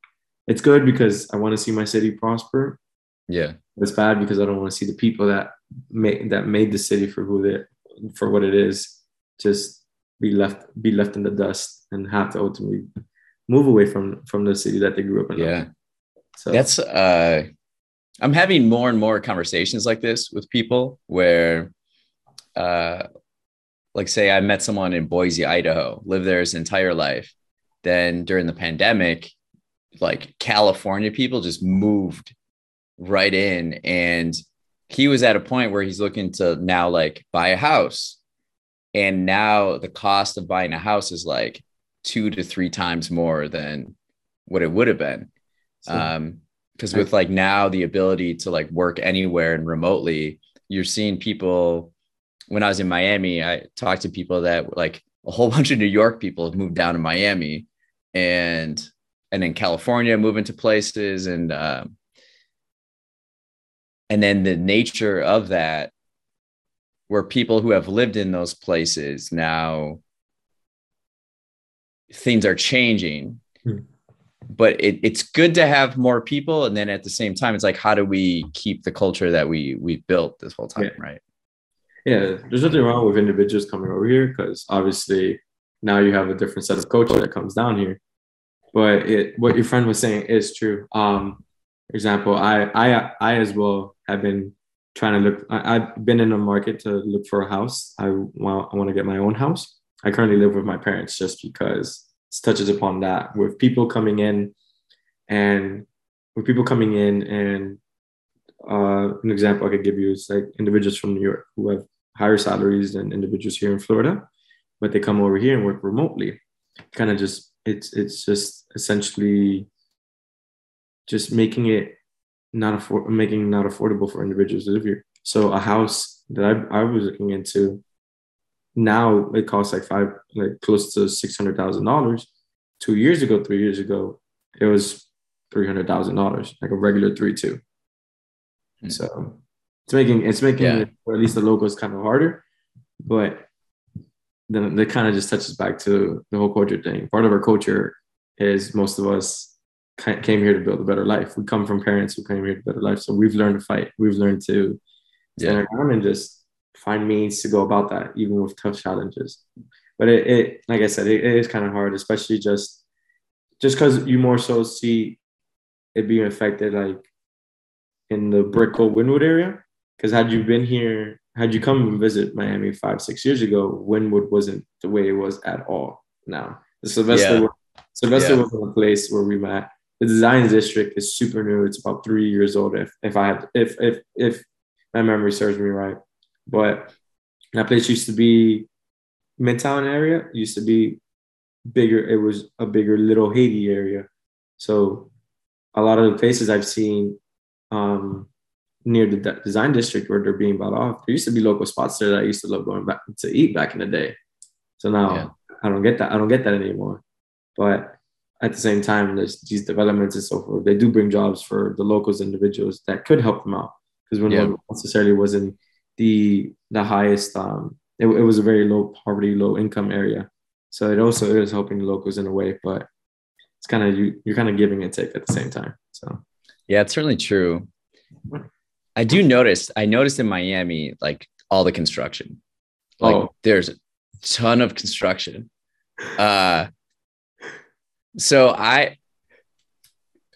it's good because I want to see my city prosper. Yeah, it's bad because I don't want to see the people that made that made the city for who they for what it is just be left be left in the dust and have to ultimately move away from from the city that they grew up in. Yeah, so that's uh, I'm having more and more conversations like this with people where, uh, like say I met someone in Boise, Idaho, lived there his entire life. Then during the pandemic, like California people just moved right in. And he was at a point where he's looking to now like buy a house. And now the cost of buying a house is like two to three times more than what it would have been. So, um because with like now the ability to like work anywhere and remotely you're seeing people when i was in miami i talked to people that like a whole [laughs] bunch of new york people have moved down to miami and and in California, moving to places, and um, and then the nature of that, where people who have lived in those places now, things are changing. Hmm. But it, it's good to have more people, and then at the same time, it's like, how do we keep the culture that we we built this whole time, yeah. right? Yeah, there's nothing wrong with individuals coming over here because obviously now you have a different set of culture that comes down here but it what your friend was saying is true. Um, for example, I I I as well have been trying to look. I, have been in the market to look for a house. I want I want to get my own house. I currently live with my parents just because it touches upon that with people coming in, and with people coming in and uh, an example I could give you is like individuals from New York who have higher salaries than individuals here in Florida, but they come over here and work remotely. Kind of just it's it's just essentially just making it not afford making not affordable for individuals to live here. So a house that I, I was looking into now it costs like five like close to six hundred thousand dollars. Two years ago, three years ago, it was three hundred thousand dollars, like a regular three two. Mm-hmm. So it's making it's making yeah. it, or at least the locals kind of harder. But then that kind of just touches back to the whole culture thing. Part of our culture is most of us came here to build a better life. We come from parents who came here to build a better life, so we've learned to fight. We've learned to stand yeah. our ground and just find means to go about that, even with tough challenges. But it, it like I said, it, it is kind of hard, especially just just because you more so see it being affected like in the Brickell Wynwood area. Because had you been here had you come and visit Miami five, six years ago, Wynwood wasn't the way it was at all now. The Sylvester, yeah. Sylvester yeah. was a place where we met. The design district is super new. It's about three years old. If if I had if if if my memory serves me right, but that place used to be Midtown area. Used to be bigger. It was a bigger Little Haiti area. So a lot of the places I've seen um, near the de- design district where they're being bought off, there used to be local spots there that I used to love going back to eat back in the day. So now Yeah. I don't get that. I don't get that anymore. But at the same time, there's these developments and so forth. They do bring jobs for the locals, individuals that could help them out because when Yeah. necessarily wasn't the the highest. Um, it, it was a very low poverty, low income area. So it also is helping the locals in a way, but it's kind of you. You're kind of giving and take at the same time. So Yeah, it's certainly true. I do notice, I noticed in Miami, like all the construction. Like Oh. there's a ton of construction. Uh so I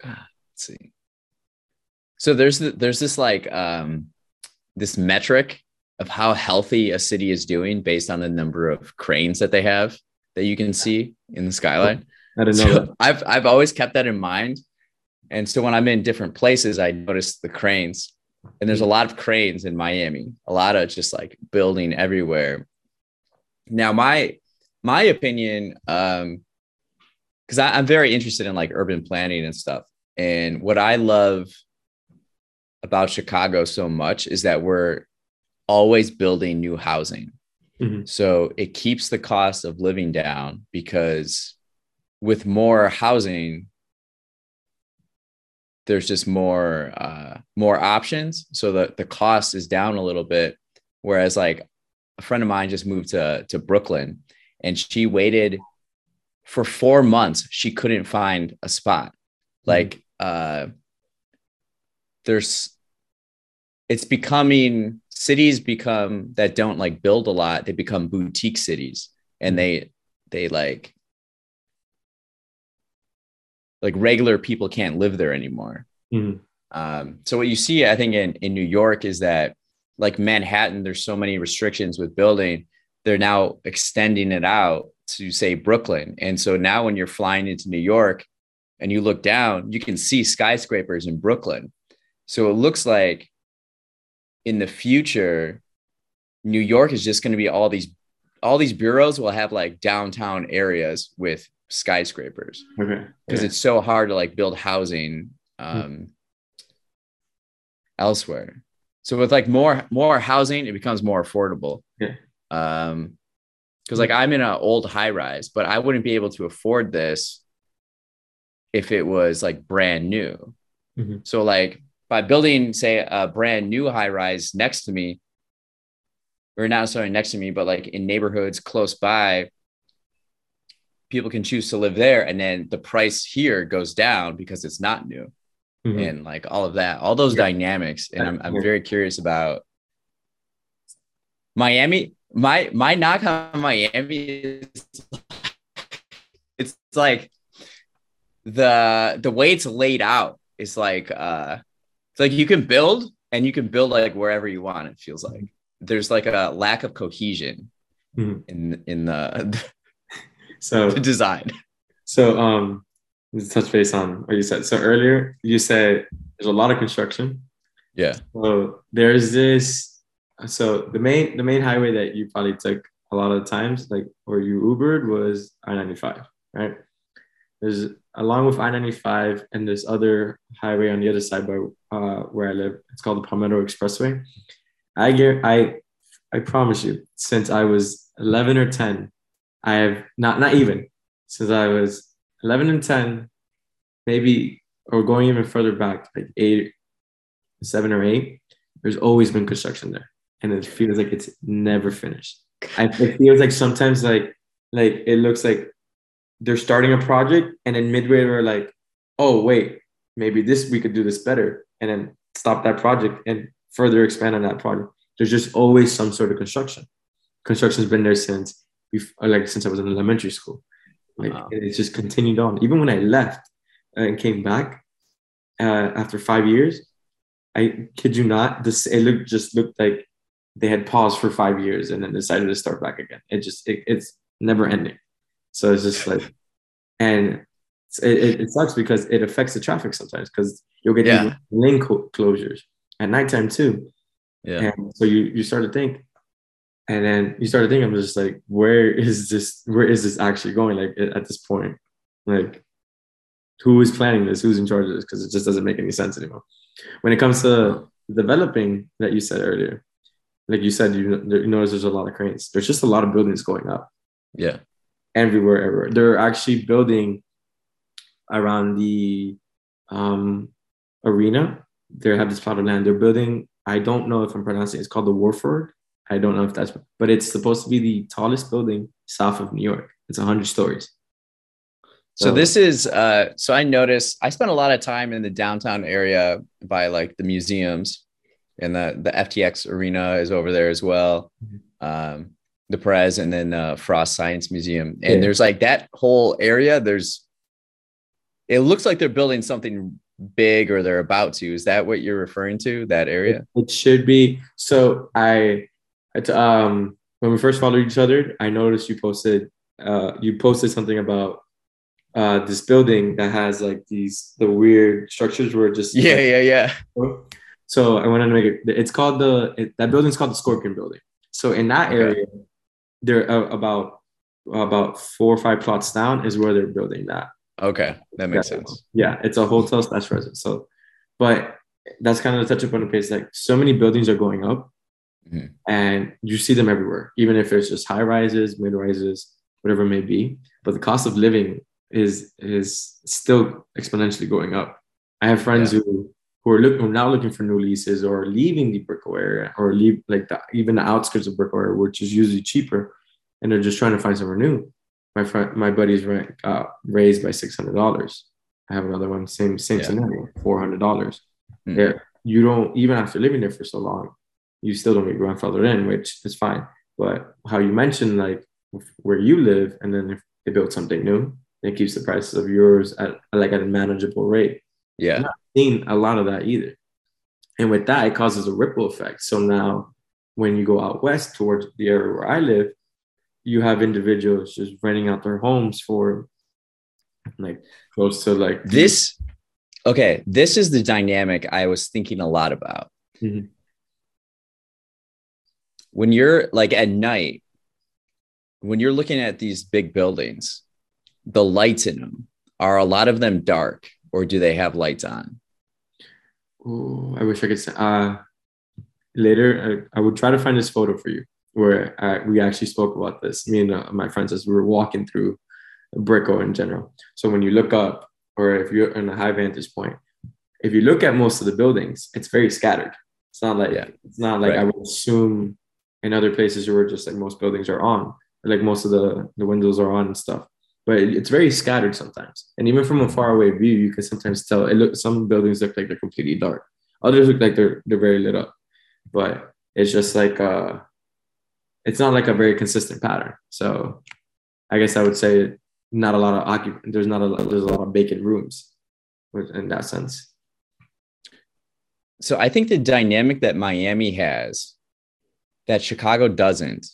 let's see. So there's the, there's this like um this metric of how healthy a city is doing based on the number of cranes that they have that you can see in the skyline. I didn't know. So I've I've always kept that in mind. And so when I'm in different places, I notice the cranes. And there's a lot of cranes in Miami, a lot of just like building everywhere. Now, my my opinion, um, because I'm very interested in like urban planning and stuff. And what I love about Chicago so much is that we're always building new housing. Mhm. So it keeps the cost of living down because with more housing, there's just more uh, more options, so that the cost is down a little bit. Whereas, like a friend of mine just moved to to Brooklyn, and she waited for four months. She couldn't find a spot. Like, uh, there's, it's becoming cities become that don't like build a lot. They become boutique cities, and they they like like regular people can't live there anymore. Mhm. Um, so what you see, I think, in in New York is that like Manhattan, there's so many restrictions with building. They're now extending it out to say Brooklyn, and so now when you're flying into New York and you look down, you can see skyscrapers in Brooklyn. So it looks like in the future, New York is just going to be all these all these bureaus will have like downtown areas with skyscrapers Okay. because Yeah. it's so hard to like build housing um, elsewhere. So with like more more housing, it becomes more affordable. Yeah. Um, because like I'm in an old high rise, but I wouldn't be able to afford this if it was like brand new. Mhm. So like by building, say, a brand new high rise next to me, or not necessarily next to me, but like in neighborhoods close by, people can choose to live there, and then the price here goes down because it's not new Mhm. and like all of that, all those Yeah. dynamics. And I'm, I'm very curious about Miami. My my knock on Miami is it's like the the way it's laid out is like uh it's like you can build and you can build like wherever you want, it feels like. There's like a lack of cohesion Mhm. in in the, [laughs] So the design. So, um, let's touch base on what you said. So earlier, you said there's a lot of construction. Yeah. So there's this. So the main the main highway that you probably took a lot of times, like or you Ubered, was I-95, right? There's along with I-95 and this other highway on the other side by uh, where I live. It's called the Palmetto Expressway. I get I I promise you, since I was 11 or 10, I have not not even since I was 11 and 10, maybe or going even further back, like eight, seven or eight. There's always been construction there, and it feels like it's never finished. I, it feels like sometimes like like it looks like they're starting a project, and then midway they're like, oh wait, maybe this we could do this better, and then stop that project and further expand on that project. There's just always some sort of construction. Construction's been there since before, like since I was in elementary school. Like Wow. it's just continued on. Even when I left and came back uh, after five years, I kid you not, this it looked just looked like they had paused for five years and then decided to start back again. It just it, it's never ending. So it's just like, and it, it, sucks because it affects the traffic sometimes because you'll get Yeah. lane co- closures at nighttime too. Yeah. And so you you start to think, and then you start to think, I'm just like, where is this? Where is this actually going? Like at at this point, like who is planning this? Who's in charge of this? Because it just doesn't make any sense anymore. when it comes to developing that you said earlier, like you said, you, you notice there's a lot of cranes. There's just a lot of buildings going up. Yeah. Everywhere, everywhere. They're actually building around the um, arena. They have this plot of land. They're building. I don't know if I'm pronouncing. It. It's called the Warford. I don't know if that's, but it's supposed to be the tallest building south of New York. It's 100 stories. So, so this is uh so I noticed I spent a lot of time in the downtown area by like the museums and the the FTX arena is over there as well. Mm-hmm. Um the Perez and then uh Frost Science Museum. And yeah. there's like that whole area there's it looks like they're building something big or they're about to. Is that what you're referring to? That area? It, it should be. So I um when we first followed each other, I noticed you posted uh you posted something about uh, this building that has like these the weird structures where just yeah like, yeah yeah. [laughs] So I wanted to make it. It's called the it, that building's called the Scorpion Building. So in that okay. area, there uh, about about four or five plots down is where they're building that. Okay, that makes yeah. sense. Yeah, it's a hotel slash residence. So, but that's kind of the touch upon the pace. Like so many buildings are going up, mm-hmm. and you see them everywhere. Even if it's just high rises, mid rises, whatever it may be. But the cost of living is is still exponentially going up. I have friends yeah. who who are looking now looking for new leases or leaving the Brickell area or leave like the, even the outskirts of Brickell area, which is usually cheaper, and they're just trying to find somewhere new. My friend, my buddy's rent got raised by six hundred dollars. I have another one, same same yeah. scenario, four hundred dollars. Mm. Yeah, you don't even after living there for so long, you still don't get grandfathered in, which is fine. But how you mentioned like where you live, and then if they build something new, it keeps the prices of yours at like at a manageable rate. Yeah. Not seeing a lot of that either. And with that, it causes a ripple effect. So now when you go out west towards the area where I live, you have individuals just renting out their homes for like close to like this. Okay, this is the dynamic I was thinking a lot about. Mm-hmm. When you're like at night, when you're looking at these big buildings, the lights in them are a lot of them dark or do they have lights on oh i wish i could say uh later I, I, would try to find this photo for you where uh, we actually spoke about this me and uh, my friends as we were walking through Brickell in general so when you look up or if you're in a high vantage point if you look at most of the buildings it's very scattered it's not like yeah. it's not like right. i would assume in other places where just like most buildings are on like most of the the windows are on and stuff but it's very scattered sometimes. And even from a far away view, you can sometimes tell it look some buildings look like they're completely dark. Others look like they're they're very lit up. But it's just like uh it's not like a very consistent pattern. So I guess I would say not a lot of occupant there's not a lot, there's a lot of vacant rooms in that sense. So I think the dynamic that Miami has that Chicago doesn't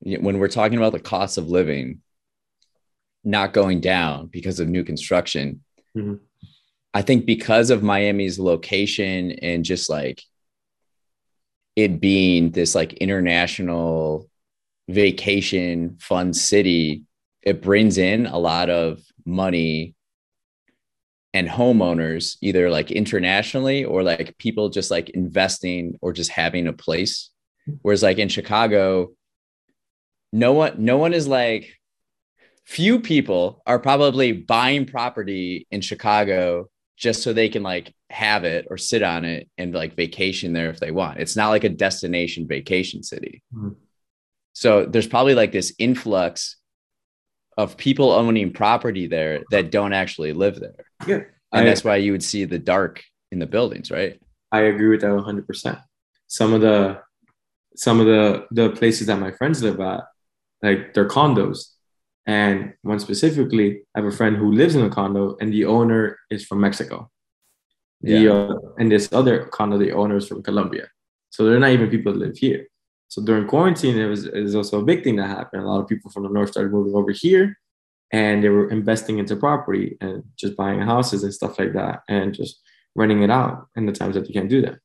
when we're talking about the cost of living not going down because of new construction. Mm-hmm. I think because of Miami's location and just like it being this like international vacation fun city, it brings in a lot of money and homeowners, either like internationally or like people just like investing or just having a place. Whereas like in Chicago, no one, no one is like, few people are probably buying property in Chicago just so they can like have it or sit on it and like vacation there if they want. It's not like a destination vacation city. Mm-hmm. So there's probably like this influx of people owning property there that don't actually live there. Yeah. And I, that's why you would see the dark in the buildings, right? I agree with that 100%. Some of the some of the the places that my friends live at, like they're condos and one specifically, I have a friend who lives in a condo, and the owner is from Mexico. The yeah. uh, and this other condo, the owner is from Colombia. So they're not even people that live here. So during quarantine, it was, it was also a big thing that happened. A lot of people from the north started moving over here, and they were investing into property and just buying houses and stuff like that, and just renting it out in the times that you can't do that.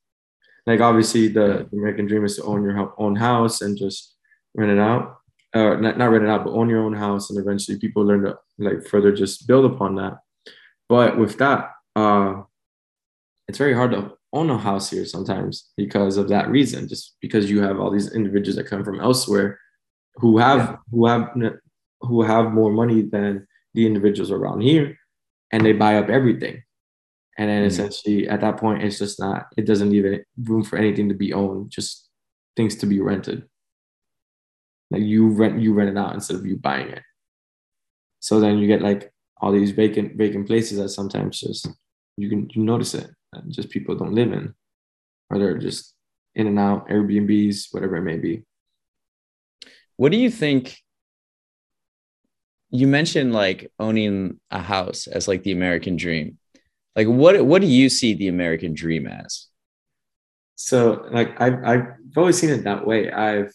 Like obviously, the, the American dream is to own your own house and just rent it out uh, not, not rent it out, but own your own house. And eventually people learn to like further just build upon that. But with that, uh, it's very hard to own a house here sometimes because of that reason. Just because you have all these individuals that come from elsewhere who have yeah. who have who have more money than the individuals around here, and they buy up everything. And then mm-hmm. essentially at that point, it's just not, it doesn't leave room for anything to be owned, just things to be rented. Like you rent, you rent it out instead of you buying it. So then you get like all these vacant, vacant places that sometimes just, you can, you notice it, and just people don't live in, or they're just in and out, Airbnbs, whatever it may be. What do you think you mentioned like owning a house as like the American dream. Like what what do you see the American dream as? So like I've I've always seen it that way. I've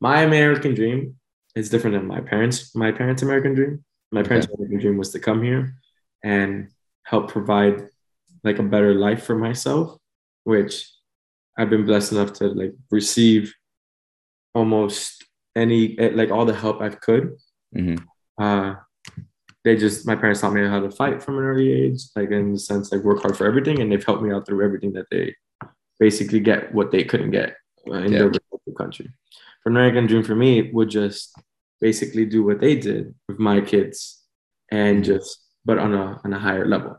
my American dream is different than my parents' my parents' American dream. My parents' okay. American dream was to come here and help provide like a better life for myself, which I've been blessed enough to like receive almost any like all the help I could. Mm-hmm uh, they just my parents taught me how to fight from an early age, like in the sense like work hard for everything, and they've helped me out through everything that they basically get what they couldn't get in yeah. their country. American Dream for me would just basically do what they did with my kids, and mm-hmm. just but on a on a higher level,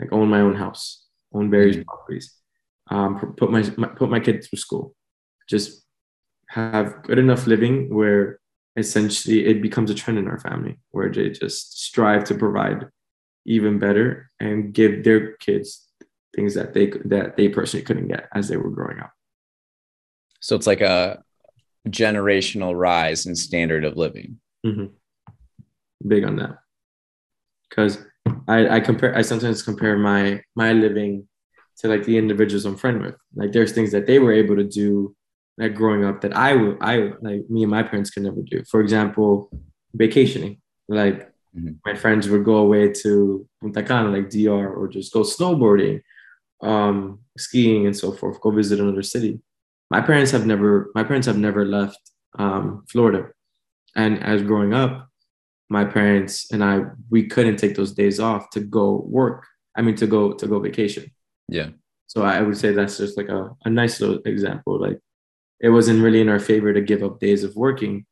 like own my own house, own various mm-hmm. properties, um, put my, my put my kids through school, just have good enough living where essentially it becomes a trend in our family where they just strive to provide even better and give their kids things that they that they personally couldn't get as they were growing up so it's like a generational rise in standard of living mm-hmm. big on that because I, I compare i sometimes compare my my living to like the individuals i'm friend with like there's things that they were able to do like growing up that I would I like me and my parents could never do. For example, vacationing. Like mm-hmm. my friends would go away to Punta Cana, like DR, or just go snowboarding, um, skiing, and so forth. Go visit another city. My parents have never. My parents have never left um, Florida, and as growing up, my parents and I we couldn't take those days off to go work. I mean, to go to go vacation. Yeah. So I would say that's just like a, a nice little example. Like it wasn't really in our favor to give up days of working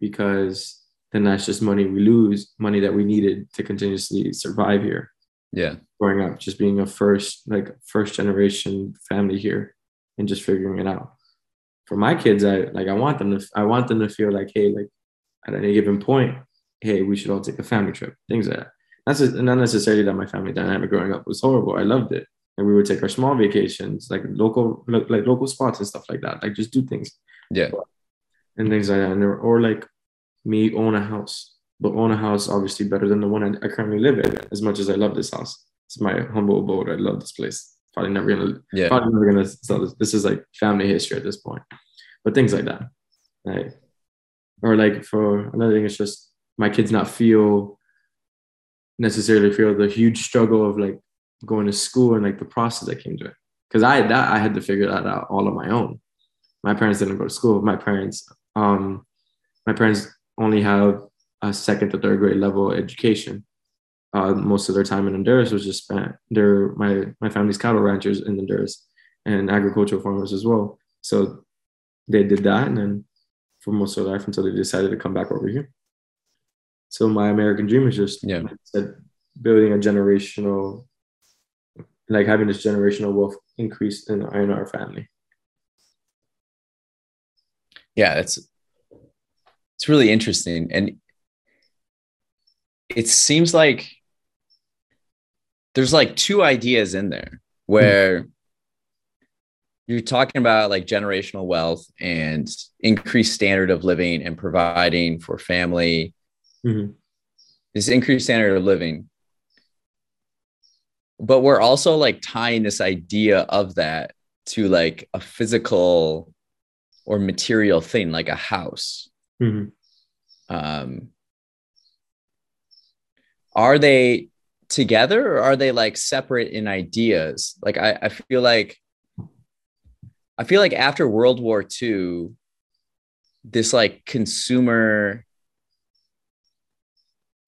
because then that's just money we lose, money that we needed to continuously survive here. Yeah. Growing up, just being a first, like first generation family here and just figuring it out. For my kids, I like I want them to I want them to feel like, hey, like at any given point, hey, we should all take a family trip, things like that. That's not necessarily that my family dynamic growing up was horrible. I loved it and we would take our small vacations, like local, like local spots and stuff like that. Like just do things, yeah, and things like that. And there, or like me own a house, but own a house obviously better than the one I, I currently live in. As much as I love this house, it's my humble abode. I love this place. Probably never gonna, yeah, probably never gonna sell this. This is like family history at this point, but things like that, like, or like for another thing, it's just my kids not feel necessarily feel the huge struggle of like going to school and like the process that came to it. Because I that I had to figure that out all on my own. My parents didn't go to school. My parents, um, my parents only have a second to third grade level education. Uh, most of their time in Honduras was just spent. They're my my family's cattle ranchers in Honduras and agricultural farmers as well. So they did that, and then for most of their life until they decided to come back over here. So my American dream is just yeah. like said, building a generational like having this generational wealth increase in, in our family. Yeah, it's it's really interesting, and it seems like there's like two ideas in there where mm-hmm. you're talking about like generational wealth and increased standard of living and providing for family. Mm-hmm. This increased standard of living but we're also like tying this idea of that to like a physical or material thing like a house mm-hmm. um are they together or are they like separate in ideas like i, I feel like i feel like after world war ii this like consumer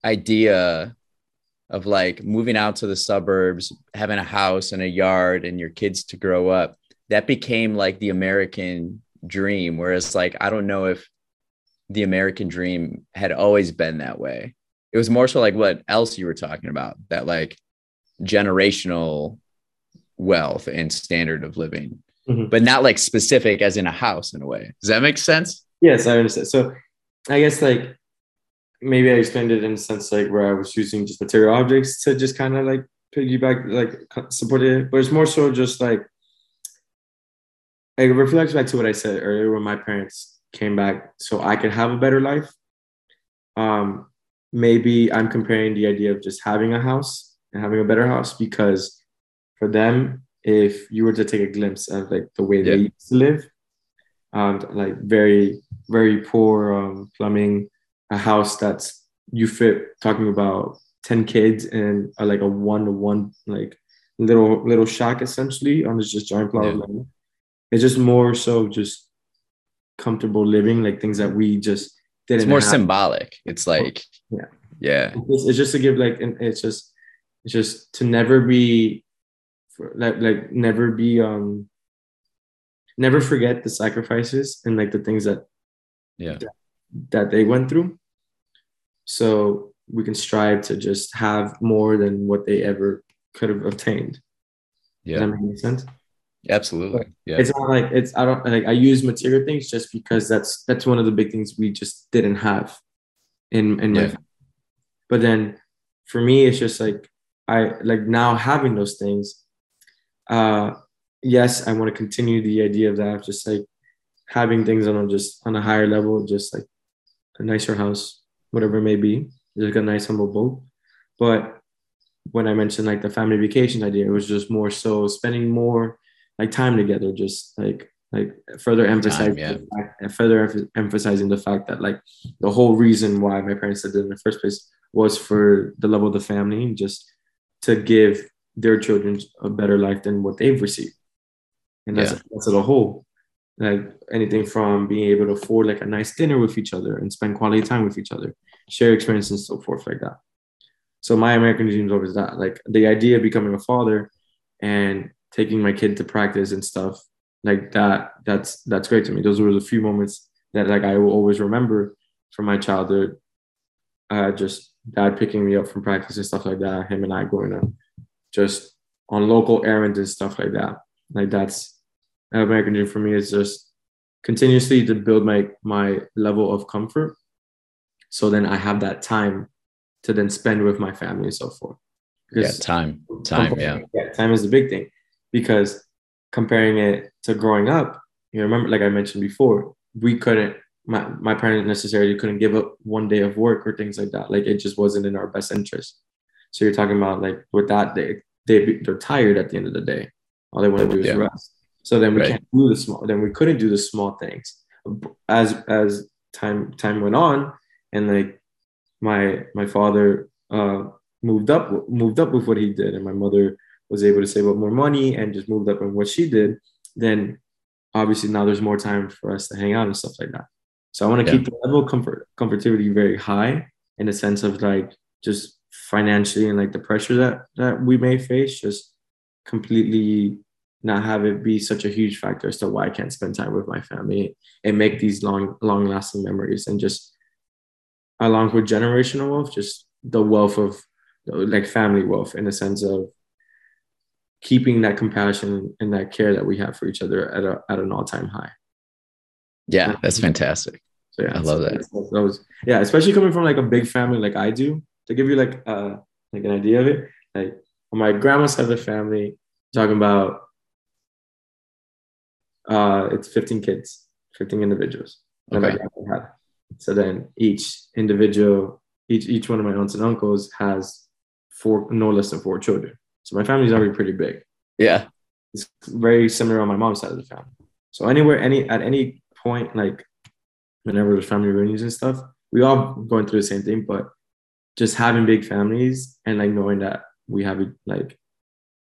idea of like moving out to the suburbs, having a house and a yard and your kids to grow up, that became like the American dream. Whereas, like, I don't know if the American dream had always been that way. It was more so like what else you were talking about that like generational wealth and standard of living, mm-hmm. but not like specific as in a house in a way. Does that make sense? Yes, I understand. So I guess like maybe I explained it in a sense like where I was using just material objects to just kind of like piggyback, like support it, but it's more so just like it reflects back to what I said earlier when my parents came back so I could have a better life. Um, maybe I'm comparing the idea of just having a house and having a better house because for them, if you were to take a glimpse of like the way yeah. they used to live, um, like very, very poor um, plumbing, a house that's you fit talking about 10 kids and uh, like a one to one like little little shack essentially on this just giant plot of land. It's just more so just comfortable living, like things that we just. It's more symbolic. It's like yeah, yeah. It's, it's, just to give like, it's just it's just to never be like like never be um never forget the sacrifices and like the things that yeah. that, that they went through. So we can strive to just have more than what they ever could have obtained. Yeah. Does that make sense absolutely. Yeah. it's not like it's i don't like i use material things just because that's that's one of the big things we just didn't have in in yeah. my but then for me it's just like i like now having those things uh yes i want to continue the idea of that just like having things on a just on a higher level just like a nicer house whatever it may be like a nice humble boat. But when i mentioned like the family vacation idea it was just more so spending more like time together just like like further emphasizing time, yeah. fact, further emphasizing the fact that like the whole reason why my parents did it in the first place was for the love of the family just to give their children a better life than what they've received. And that's, yeah. that's a whole. Like anything from being able to afford like a nice dinner with each other and spend quality time with each other, share experiences and so forth like that. So my American dream is always that. Like the idea of becoming a father and taking my kid to practice and stuff like that, that's that's great to me. Those were the few moments that like I will always remember from my childhood. Uh, just dad picking me up from practice and stuff like that. Him and I going to just on local errands and stuff like that. Like that's American dream for me is just continuously to build my my level of comfort. So then I have that time to then spend with my family and so forth. Because yeah, time, time, yeah. yeah, time is the big thing because comparing it to growing up, you remember, like I mentioned before, we couldn't. My, my parents necessarily couldn't give up one day of work or things like that. Like it just wasn't in our best interest. So you're talking about like with that they they they're tired at the end of the day. All they want to do is yeah. rest. So then we right. can't do the small. Then we couldn't do the small things. As as time time went on, and like my my father uh, moved up moved up with what he did, and my mother was able to save up more money and just moved up in what she did. Then obviously now there's more time for us to hang out and stuff like that. So I want to yeah. keep the level of comfort comfortability very high in the sense of like just financially and like the pressure that that we may face just completely not have it be such a huge factor as to why I can't spend time with my family and make these long long lasting memories and just along with generational wealth just the wealth of like family wealth in the sense of keeping that compassion and that care that we have for each other at a at an all-time high yeah that's fantastic so yeah i love that that was yeah especially coming from like a big family like i do to give you like uh like an idea of it, like on my grandma's side of the family, talking about uh it's 15 kids, 15 individuals okay. had. So then each individual, each each one of my aunts and uncles has four no less than four children. So my family's already pretty big. Yeah. It's very similar on my mom's side of the family. So anywhere, any at any point, like whenever there's family reunions and stuff, we all going through the same thing, but just having big families and like knowing that we have like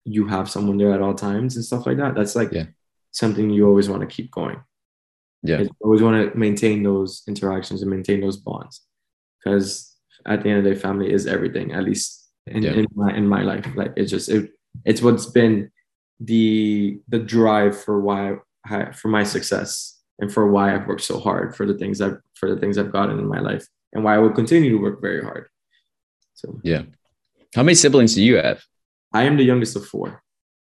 you have someone there at all times and stuff like that that's like yeah. something you always want to keep going yeah you always want to maintain those interactions and maintain those bonds because at the end of the day family is everything at least in, Yeah. in my in my life. Like it's just it, it's what's been the the drive for why I, for my success and for why I've worked so hard for the things I've for the things I've gotten in my life and why I will continue to work very hard. So Yeah. How many siblings do you have? I am the youngest of four.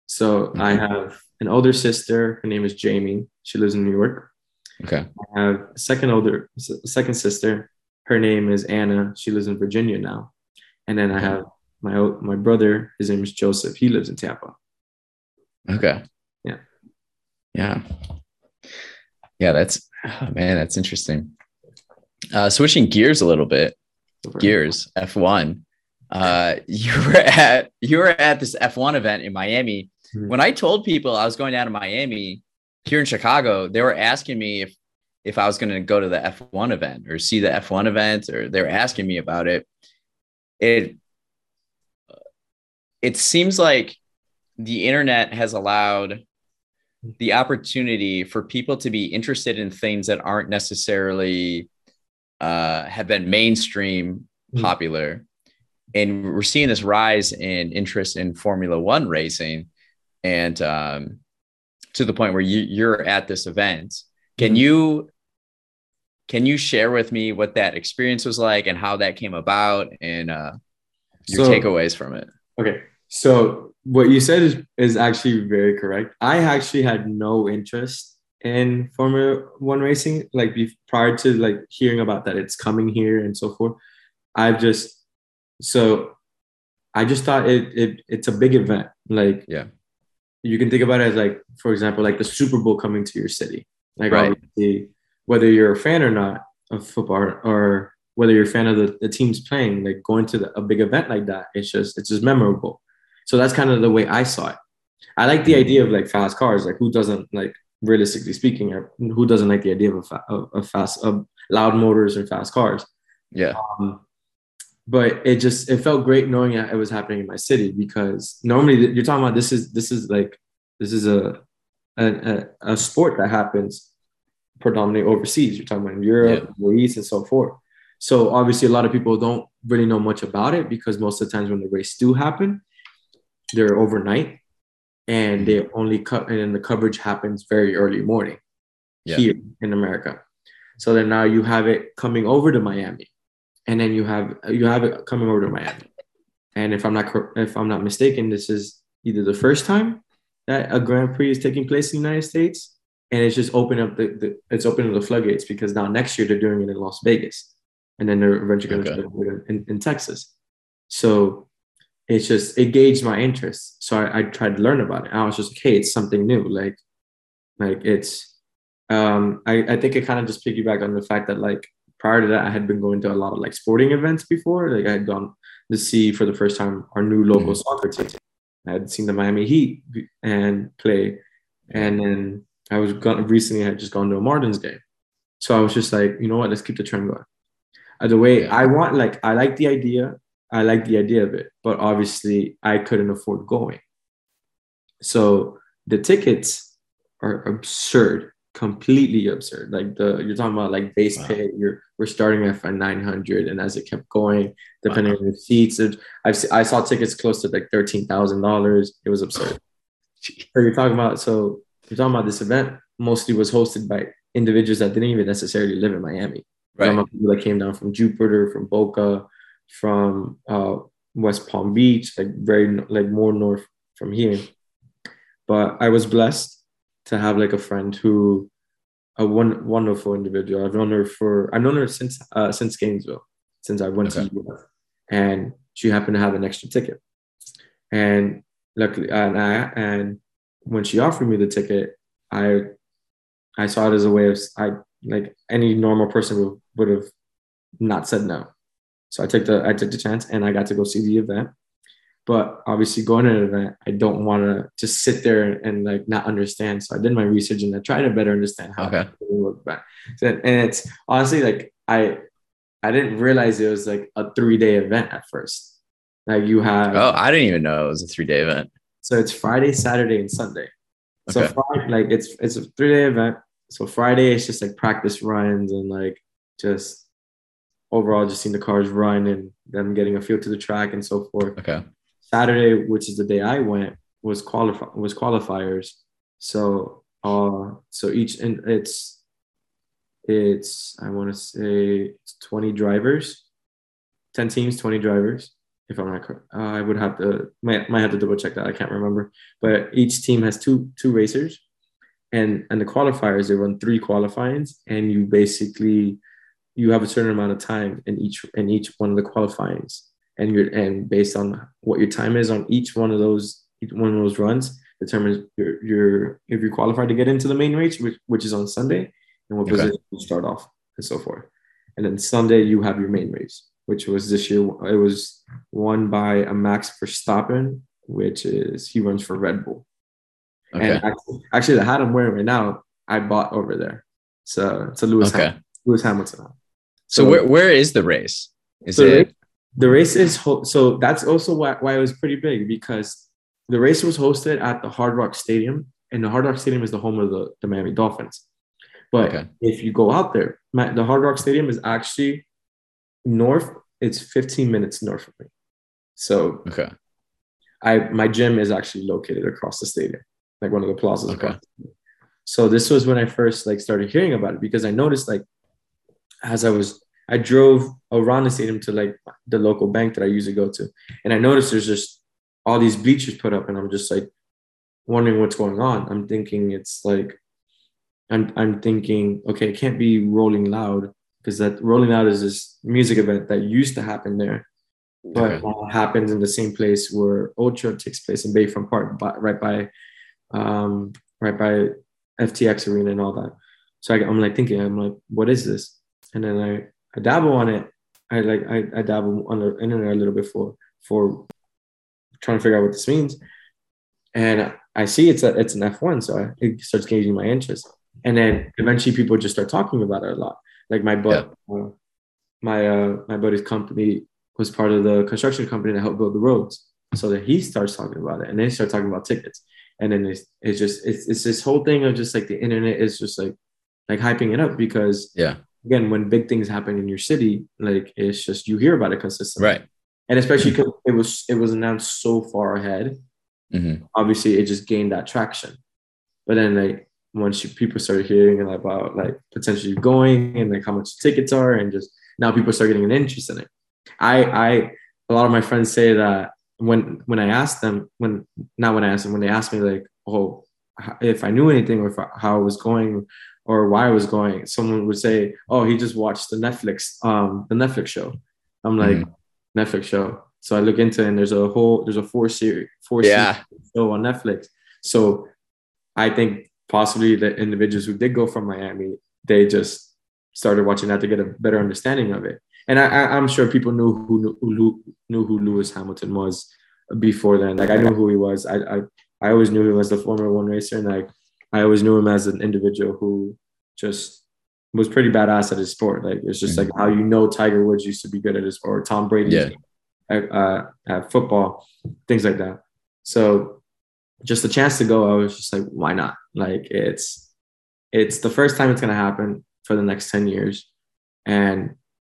So I Mhm. have an older sister. Her name is Jamie. She lives in New York. Okay. I have a second older second sister. Her name is Anna. She lives in Virginia now. And then I have my my brother. His name is Joseph. He lives in Tampa. Okay. Yeah. Yeah. Yeah, that's oh, man, that's interesting. Uh switching gears a little bit. Gears F1. Uh [laughs] you were at you were at this F1 event in Miami. Mhm. When I told people I was going down to Miami here in Chicago, they were asking me if if I was going to go to the F1 event or see the F1 event or they were asking me about it. It it seems like the internet has allowed the opportunity for people to be interested in things that aren't necessarily uh, have been mainstream Mhm. popular. And we're seeing this rise in interest in Formula One racing, and um, to the point where you, you're at this event. Can Mhm. you can you share with me what that experience was like and how that came about and uh, your So- takeaways from it? Okay. So what you said is, is actually very correct. I actually had no interest in Formula One racing, like prior to like hearing about that it's coming here and so forth. I've just so I just thought it, it it's a big event. Like Yeah. you can think about it as like, for example, like the Super Bowl coming to your city. Like Right. obviously, whether you're a fan or not of football or whether you're a fan of the, the teams playing, like going to the, a big event like that, it's just it's just memorable. So that's kind of the way I saw it. I like the idea of like fast cars. Like who doesn't like realistically speaking, or who doesn't like the idea of a, of, of fast of loud motors and fast cars? Yeah. Um, but it just it felt great knowing that it was happening in my city because normally you're talking about this is this is like this is a a, a, a sport that happens predominantly overseas. You're talking about in Europe, Middle East, and so forth. So obviously, a lot of people don't really know much about it because most of the times when the race do happen, they're overnight, and they mm-hmm. only cut, and then the coverage happens very early morning Yeah. here in America. So then now you have it coming over to Miami, and then you have you have it coming over to Miami. And if I'm not if I'm not mistaken, this is either the first time that a Grand Prix is taking place in the United States, and it's just open up the, the it's opening up the floodgates because now next year they're doing it in Las Vegas, and then they're eventually going to do it in, in Texas. So it's just it gauged my interest. So I, I tried to learn about it. I was just like, hey, it's something new. Like, like it's um I, I think it kind of just piggybacked on the fact that like prior to that I had been going to a lot of like sporting events before. Like I had gone to see for the first time our new local Mhm. soccer team. I had seen the Miami Heat and play, and then I was gone recently. I had just gone to a Marlins game, so I was just like, you know what, let's keep the trend going. Uh, the way I want, like, I like the idea. I like the idea of it, but obviously I couldn't afford going. So the tickets are absurd, completely absurd. Like the you're talking about like base Wow. pay. You're we're starting at for 900, and as it kept going, depending Wow. on the seats, it, I've I saw tickets close to like thirteen thousand dollars. It was absurd. [laughs] So you're talking about so you're talking about this event mostly was hosted by individuals that didn't even necessarily live in Miami. Right. people that came down from Jupiter, from Boca, from uh, West Palm Beach, like very like more north from here. But I was blessed to have like a friend who a one wonderful individual. I've known her for I've known her since uh, since Gainesville, since I went Okay. to UF, and she happened to have an extra ticket. And luckily, and I and when she offered me the ticket, I I saw it as a way of I like any normal person would, would have not said no. So I took the I took the chance and I got to go see the event. But obviously, going to an event, I don't want to just sit there and, and, like not understand. So I did my research and I tried to better understand how Okay. it worked back. So, and it's honestly like I I didn't realize it was like a three day event at first. Like you have Oh, I didn't even know it was a three day event. so it's Friday, Saturday, and Sunday. So Okay. Friday, like it's it's a three day event. So Friday it's just like practice runs and like just overall just seeing the cars run and them getting a feel to the track and so forth. Okay. Saturday, which is the day I went, was qualify was qualifiers. So uh so each and it's it's I want to say it's 20 drivers, 10 teams, 20 drivers. If I'm not correct, uh, I would have to might, might have to double check that. I can't remember. But each team has two two racers, and and the qualifiers they run three qualifyings, and you basically you have a certain amount of time in each in each one of the qualifyings, and you're and based on what your time is on each one of those each one of those runs determines your your if you're qualified to get into the main race, which, which is on Sunday, and what Okay. position you start off and so forth. And then Sunday you have your main race, which was this year. It was won by a Max Verstappen, which is he runs for Red Bull. Okay. And actually, actually, the hat I'm wearing right now, I bought over there. So it's a Lewis Okay. Ham- Lewis Hamilton. Hat. So where where is the race? Is So it The race is ho- so that's also why, why it was pretty big because the race was hosted at the Hard Rock Stadium, and the Hard Rock Stadium is the home of the, the Miami Dolphins. But Okay. if you go out there, the Hard Rock Stadium is actually north. It's 15 minutes north of me. So okay? I my gym is actually located across the stadium, like one of the plazas. Okay. across. So this was when I first like started hearing about it because I noticed like as I was I drove around the stadium to like the local bank that I usually go to, and I noticed there's just all these bleachers put up, and I'm just like wondering what's going on. I'm thinking it's like I'm I'm thinking okay, it can't be Rolling Loud because that Rolling Loud is this music event that used to happen there but Okay. uh, happens in the same place where Ultra takes place in Bayfront Park, by, right by, um, right by FTX Arena and all that. So I, I'm like thinking, I'm like, what is this? And then I, I dabble on it. I like I, I dabble on the internet a little bit for for trying to figure out what this means. And I see it's a it's an F1, so I, it starts gauging my interest. And then eventually people just start talking about it a lot. Like my but uh, my uh, my buddy's company was part of the construction company that helped build the roads. So that he starts talking about it, and they start talking about tickets, and then it's, it's just it's, it's this whole thing of just like the internet is just like like hyping it up because Yeah. Again when big things happen in your city, like it's just you hear about it consistently, Right. and especially because it was it was announced so far ahead. hmm Obviously, it just gained that traction, but then like once you, people started hearing about like potentially going and like how much tickets are, and just now people start getting an interest in it. I I a lot of my friends say that when when I asked them when not when I asked them when they asked me like oh if I knew anything or if I, how I was going or why I was going. Someone would say oh he just watched the Netflix um the Netflix show. I'm like Netflix show. So I look into it and there's a whole there's a four series four Yeah. season show on Netflix. So I think possibly the individuals who did go from Miami they just started watching that to get a better understanding of it. And I, I, I'm sure people knew who knew, who knew, who Lewis Hamilton was before then. Like I knew who he was. I, I I always knew him as the Formula One racer, and like I always knew him as an individual who just was pretty badass at his sport. Like it's just like how you know Tiger Woods used to be good at his sport, Tom Brady Yeah. at, uh, at football, things like that. So just the chance to go, I was just like, why not? Like it's it's the first time it's gonna happen for the next 10 years. And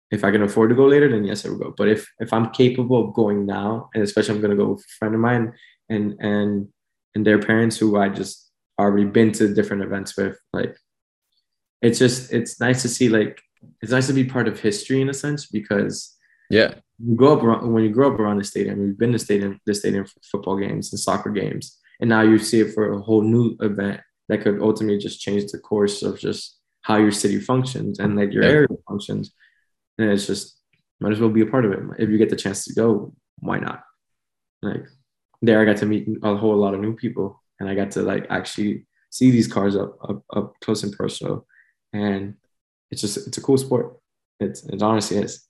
if I can afford to go later, then yes, I will go. But if if I'm capable of going now, and especially I'm gonna go with a friend of mine and and and their parents who I just already been to different events with, like it's just it's nice to see like it's nice to be part of history in a sense because Yeah. you grow up around, when you grow up around the stadium, you've been to stadium the stadium for football games and soccer games, and now you see it for a whole new event that could ultimately just change the course of just how your city functions and like your Yeah. area functions. And it's just might as well be a part of it. If you get the chance to go, why not? Like there, I got to meet a whole lot of new people, and I got to like actually see these cars up up, up close and personal, and it's just it's a cool sport. It's it honestly is.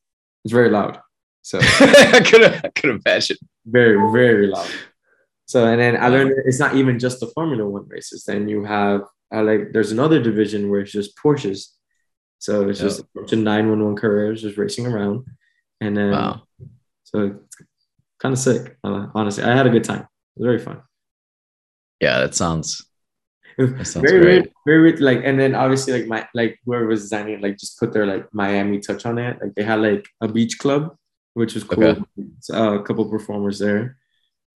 It's very loud. So [laughs] I could I could imagine. very, very loud. So and then I learned it's not even just the Formula One races. Then you have I like there's another division where it's just Porsches. So it's just a bunch of 911 Carreras just racing around. And then Wow. so it's kind of sick. Uh, honestly, I had a good time. It was very fun. Yeah, that sounds That sounds very great. weird, very weird. Like, and then obviously, like my like whoever was designing it, like just put their like Miami touch on it. Like they had like a beach club, which was cool. Okay. Uh, a couple performers there.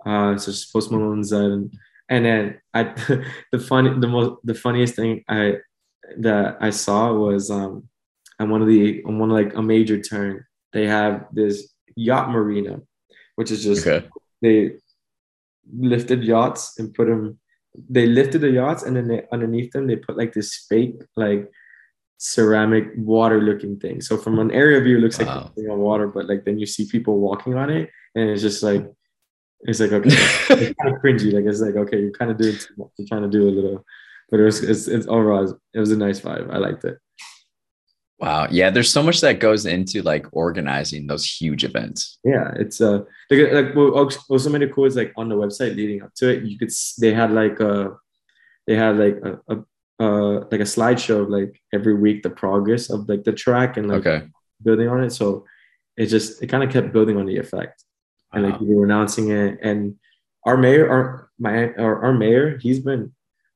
Uh, so just Post Malone's and and then I [laughs] the funny the most the funniest thing I that I saw was um on one of the on one like a major turn they have this yacht marina, which is just Okay. they lifted yachts and put them they lifted the yachts and then they underneath them they put like this fake like ceramic water looking thing. So from an area view it looks like Wow. you're on water but like then you see people walking on it and it's just like it's like okay it's [laughs] kind of cringy. Like it's like okay you're kind of doing too much. You're trying to do a little but it was it's, it's overall it was a nice vibe. I liked it Wow. Yeah, there's so much that goes into like organizing those huge events. yeah it's uh like, like what also also made it cool is like on the website leading up to it you could they had like a they had like a, a uh like a slideshow of like every week the progress of like the track and like Okay. building on it so it just it kind of kept building on the effect and like Wow. we were announcing it and our mayor our my our, our mayor he's been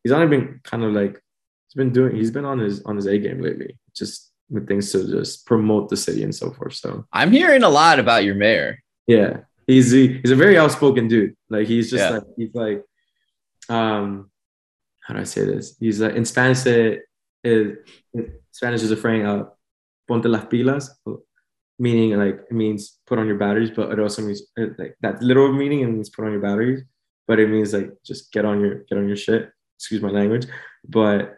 he's only been kind of like he's been doing he's been on his on his a game lately just with things to just promote the city and so forth so I'm hearing a lot about your mayor. yeah, he's he's a very outspoken dude. Like he's just Yeah. like he's like, um, how do I say this? He's like in Spanish. It, it, in Spanish is a phrase, uh, "ponte las pilas," meaning like it means put on your batteries, but it also means like that literal meaning it means put on your batteries, but it means like just get on your get on your shit. Excuse my language, but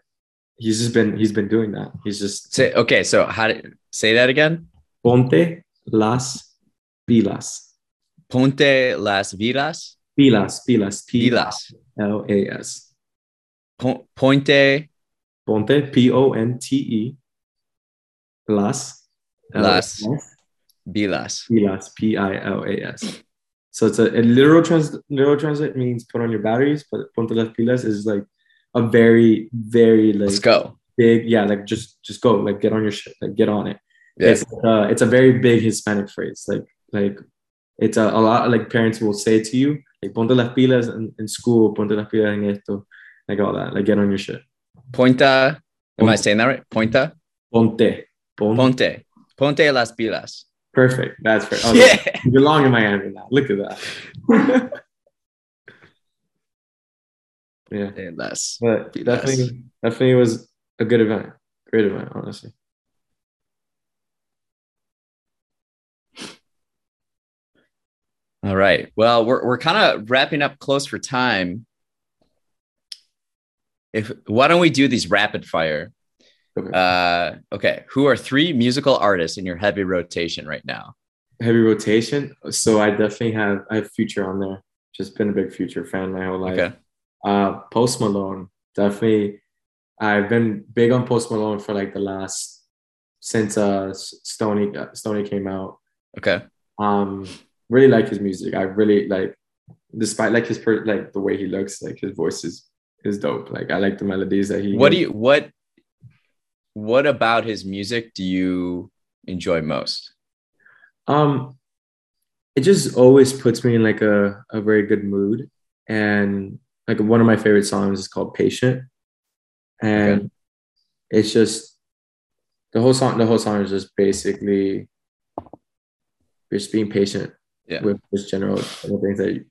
he's just been he's been doing that. He's just Say okay, so how do say that again? ponte las pilas. Ponte las vidas. Pilas, pilas, pilas. L A S. Po- Ponte Ponte, P O N T E. Las. Las. L-A-S, vidas. Pilas, P I L A S. So it's a, a literal trans literal translate means put on your batteries, but Ponte las pilas is like a very, very like Let's go. big, yeah, like just just go, like get on your shit, like get on it. Yeah. It's uh, it's a very big Hispanic phrase. Like like it's a, a lot like parents will say to you, like ponte las pilas in, in school, ponte las pilas en esto, like all that, like get on your shit. Ponta. Am I saying that right? Ponta. Ponte. Ponte. Ponte. Ponte las pilas. Perfect. That's perfect. [laughs] Oh, Yeah. You belong in Miami now. Look at that. [laughs] yeah. Ponte las. But definitely definitely was a good event. Great event, honestly. All right. Well, we're we're kind of wrapping up close for time. If why don't we do these rapid fire? Okay. Uh, okay. Who are three musical artists in your heavy rotation right now? Heavy rotation. So I definitely have I have future on there. Just been a big future fan my whole life. Okay. Uh Post Malone. Definitely I've been big on Post Malone for like the last since uh Stoney Stoney came out. Okay. um really like his music i really like despite like his per like the way he looks like his voice is is dope like i like the melodies that he What do you what what about his music do you enjoy most? um it just always puts me in like a, a very good mood and like one of my favorite songs is called patient and Okay. it's just the whole song the whole song is just basically just being patient Yeah. with just general general things that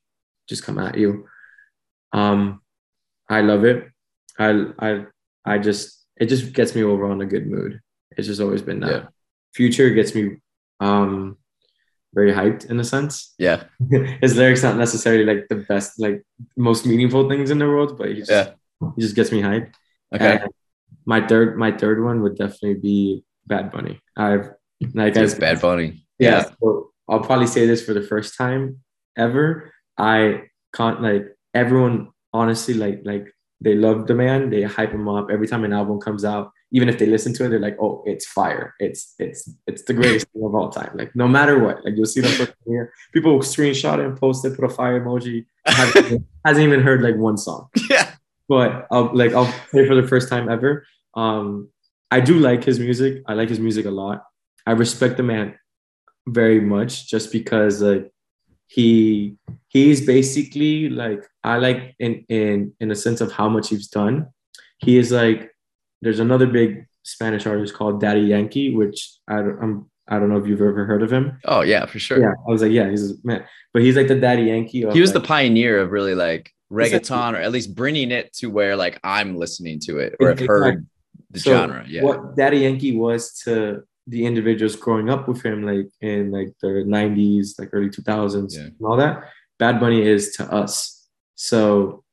just come at you. Um, I love it. I I I just it just gets me over on a good mood. It's just always been that. Yeah. Future gets me um very hyped in a sense. Yeah. [laughs] His lyrics not necessarily like the best, like most meaningful things in the world, but he just Yeah. he just gets me hyped. Okay. And my third my third one would definitely be Bad Bunny. I've like It's Bad Bunny. yeah. So I'll probably say this for the first time ever. I can't like everyone honestly like like they love the man. They hype him up every time an album comes out. Even if they listen to it, they're like, "Oh, it's fire! It's it's it's the greatest thing of all time!" Like no matter what, like you'll see social media. People will screenshot it and post it, put a fire emoji. Hasn't, [laughs] hasn't even heard like one song yeah. but I'll like I'll say for the first time ever. Um, I do like his music. I like his music a lot. I respect the man very much just because like he he's basically like I like in in in a sense of how much he's done. he is like there's another big Spanish artist called Daddy Yankee, which I I'm I don't know if you've ever heard of him. Oh yeah, for sure. Yeah, I was like, yeah, he's a man, but he's like the Daddy Yankee. he was like, the pioneer of really like reggaeton, or at least bringing it to where like I'm listening to it or have heard the so genre. Yeah. What Daddy Yankee was to the individuals growing up with him, like in like the '90s, like early 2000s, Yeah. and all that. Bad Bunny is to us. So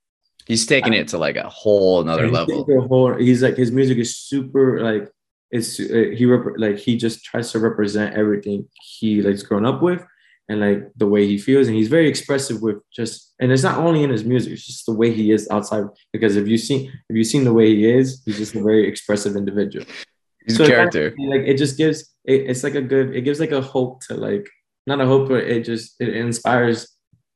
He's taking it to like a whole another level. whole- he's like his music is super like it's uh, he rep- like he just tries to represent everything he like's grown up with and like the way he feels and he's very expressive with just and it's not only in his music it's just the way he is outside because if you see if you've seen the way he is he's just a very expressive individual He's So a character. kind of, like it just gives it, it's like a good it gives like a hope to like not a hope but it just it inspires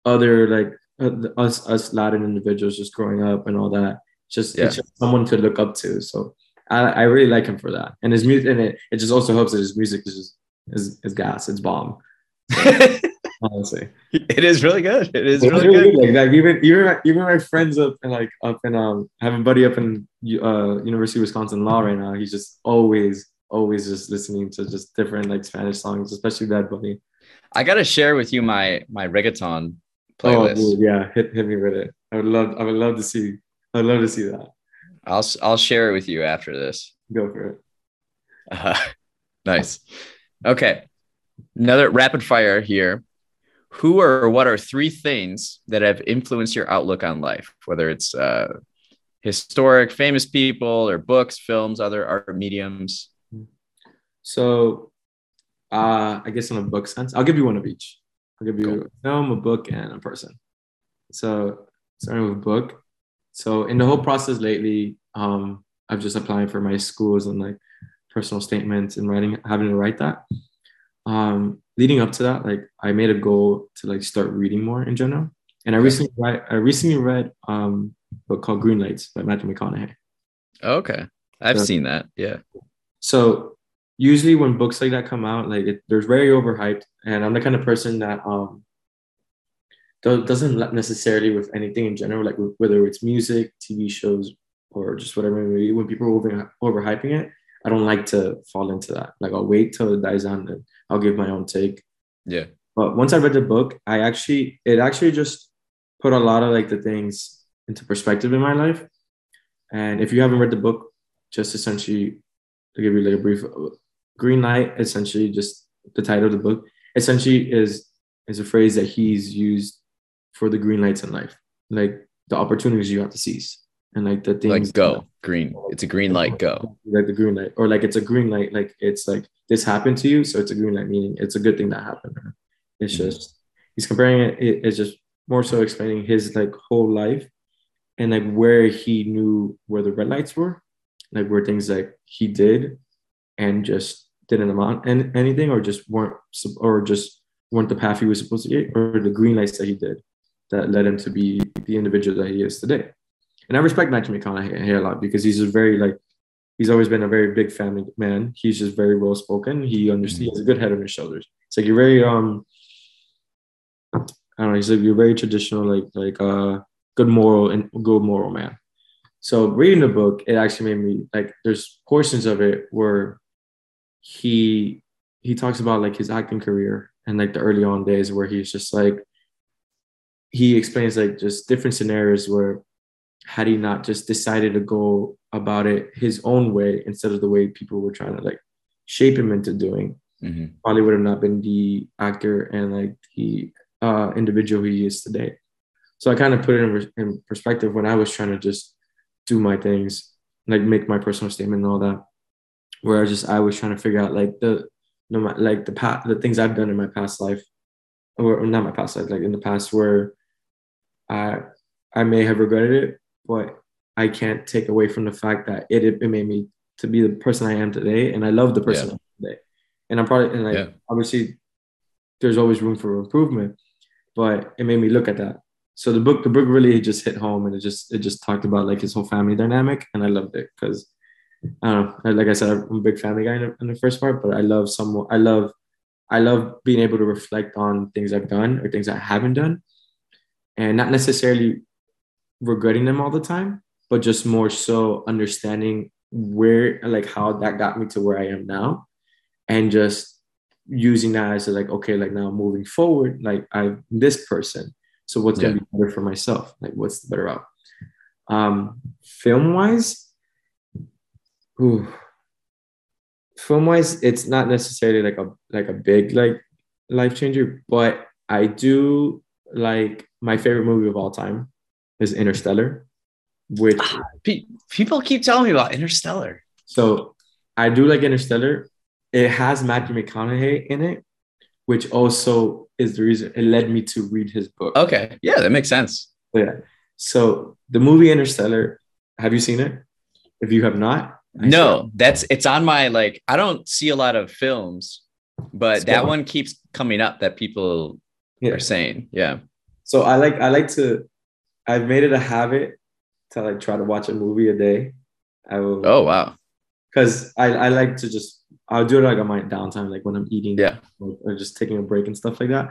other like uh, us us Latin individuals just growing up and all that just Yeah. it's just someone to look up to so I, I really like him for that and his music and it, it just also helps that his music is just is, is gas it's bomb [laughs] honestly it is really good. It is really really good. good. Like, like even even my, even my friends up and like up in um I have a buddy up in uh University of Wisconsin Law right now. He's just always always just listening to just different like Spanish songs, especially Bad Bunny. I gotta share with you my my reggaeton Oh, playlist. dude, yeah, hit hit me with it. I would love I would love to see I'd love to see that. I'll I'll share it with you after this. Go for it. Uh, [laughs] nice. Okay. Another rapid fire here. Who or what are three things that have influenced your outlook on life, whether it's uh, historic, famous people, or books, films, other art mediums? So uh I guess in a book sense, I'll give you one of each. I'll give you Cool. a film, a book, and a person. So starting with a book. So in the whole process lately, um, I've just applying for my schools and like personal statements and writing, having to write that. Um, leading up to that, like I made a goal to like start reading more in general. And I recently read, I recently read um, a book called Green Lights by Matthew McConaughey. Okay. I've Yeah. seen that. Yeah. So usually when books like that come out, like it, they're very overhyped, and I'm the kind of person that um do- doesn't necessarily with anything in general, like whether it's music, TV shows, or just whatever. it may be, When people are over overhyping it, I don't like to fall into that. Like I'll wait till it dies down, and I'll give my own take. Yeah. But once I read the book, I actually it actually just put a lot of like the things into perspective in my life. And if you haven't read the book, just essentially to give you like a brief green light, essentially just the title of the book, essentially is is a phrase that he's used for the green lights in life, like the opportunities you have to seize and like the things Like go green. It's a green light. Go. like the green light or like it's a green light like it's like this happened to you so it's a green light meaning it's a good thing that happened it's Mhm. just he's comparing it, it it's just more so explaining his like whole life and like where he knew where the red lights were like where things like he did and just didn't amount and anything or just weren't or just weren't the path he was supposed to get or the green lights that he did that led him to be the individual that he is today and I respect Matthew McConaughey a lot because he's just very like he's always been a very big family man. He's just very well spoken. He understands. He has a good head on his shoulders. It's like you're very um I don't know. He's like you're very traditional, like like uh good moral and good moral man. So reading the book, it actually made me like there's portions of it where he he talks about like his acting career and like the early on days where he's just like he explains like just different scenarios where had he not just decided to go about it his own way instead of the way people were trying to like shape him into doing Mhm. probably would have not been the actor and like the uh, individual he is today so i kind of put it in, in perspective when i was trying to just do my things like make my personal statement and all that where i just i was trying to figure out like the no ma- like the past the things i've done in my past life or not my past life like in the past where i i may have regretted it but I can't take away from the fact that it, it made me to be the person I am today, and I love the person Yeah. I am today. And I'm probably and like Yeah. obviously there's always room for improvement, but it made me look at that. So the book, the book really just hit home, and it just it just talked about like his whole family dynamic, and I loved it because I don't know. Like I said, I'm a big family guy in the, in the first part, but I love some. I love I love being able to reflect on things I've done or things I haven't done, and not necessarily regretting them all the time, but just more so understanding where like how that got me to where I am now and just using that as a, like okay like now moving forward like I'm this person so what's gonna be better for myself like what's the better route um film wise ooh, film wise it's not necessarily like a like a big like life changer but I do like my favorite movie of all time is Interstellar which Ah, people keep telling me about Interstellar. So I do like Interstellar. It has Matthew McConaughey in it, which also is the reason it led me to read his book. Okay. Yeah, that makes sense. Yeah. So the movie Interstellar, have you seen it? If you have not, I No, that's it's on my like I don't see a lot of films, but So- that one keeps coming up that people Yeah. are saying. Yeah. So I like I like to I've made it a habit to like try to watch a movie a day. I will Oh wow. because I, I like to just I'll do it like on my downtime, like when I'm eating Yeah. or, or just taking a break and stuff like that.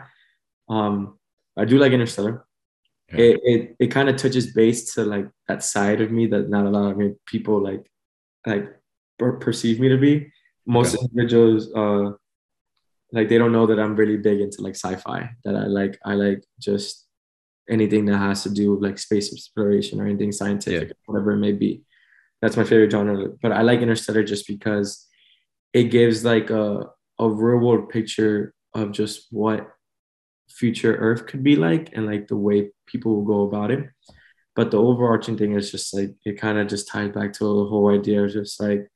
Um, I do like Interstellar. Yeah. It it, it kind of touches base to like that side of me that not a lot of people like like per- perceive me to be. Most Okay. individuals uh like they don't know that I'm really big into like sci-fi. That I like I like just anything that has to do with like space exploration or anything scientific, whatever it may be. That's my favorite genre. But I like Interstellar just because it gives like a a real world picture of just what future Earth could be like and like the way people will go about it. But the overarching thing is just like it kind of just ties back to the whole idea of just like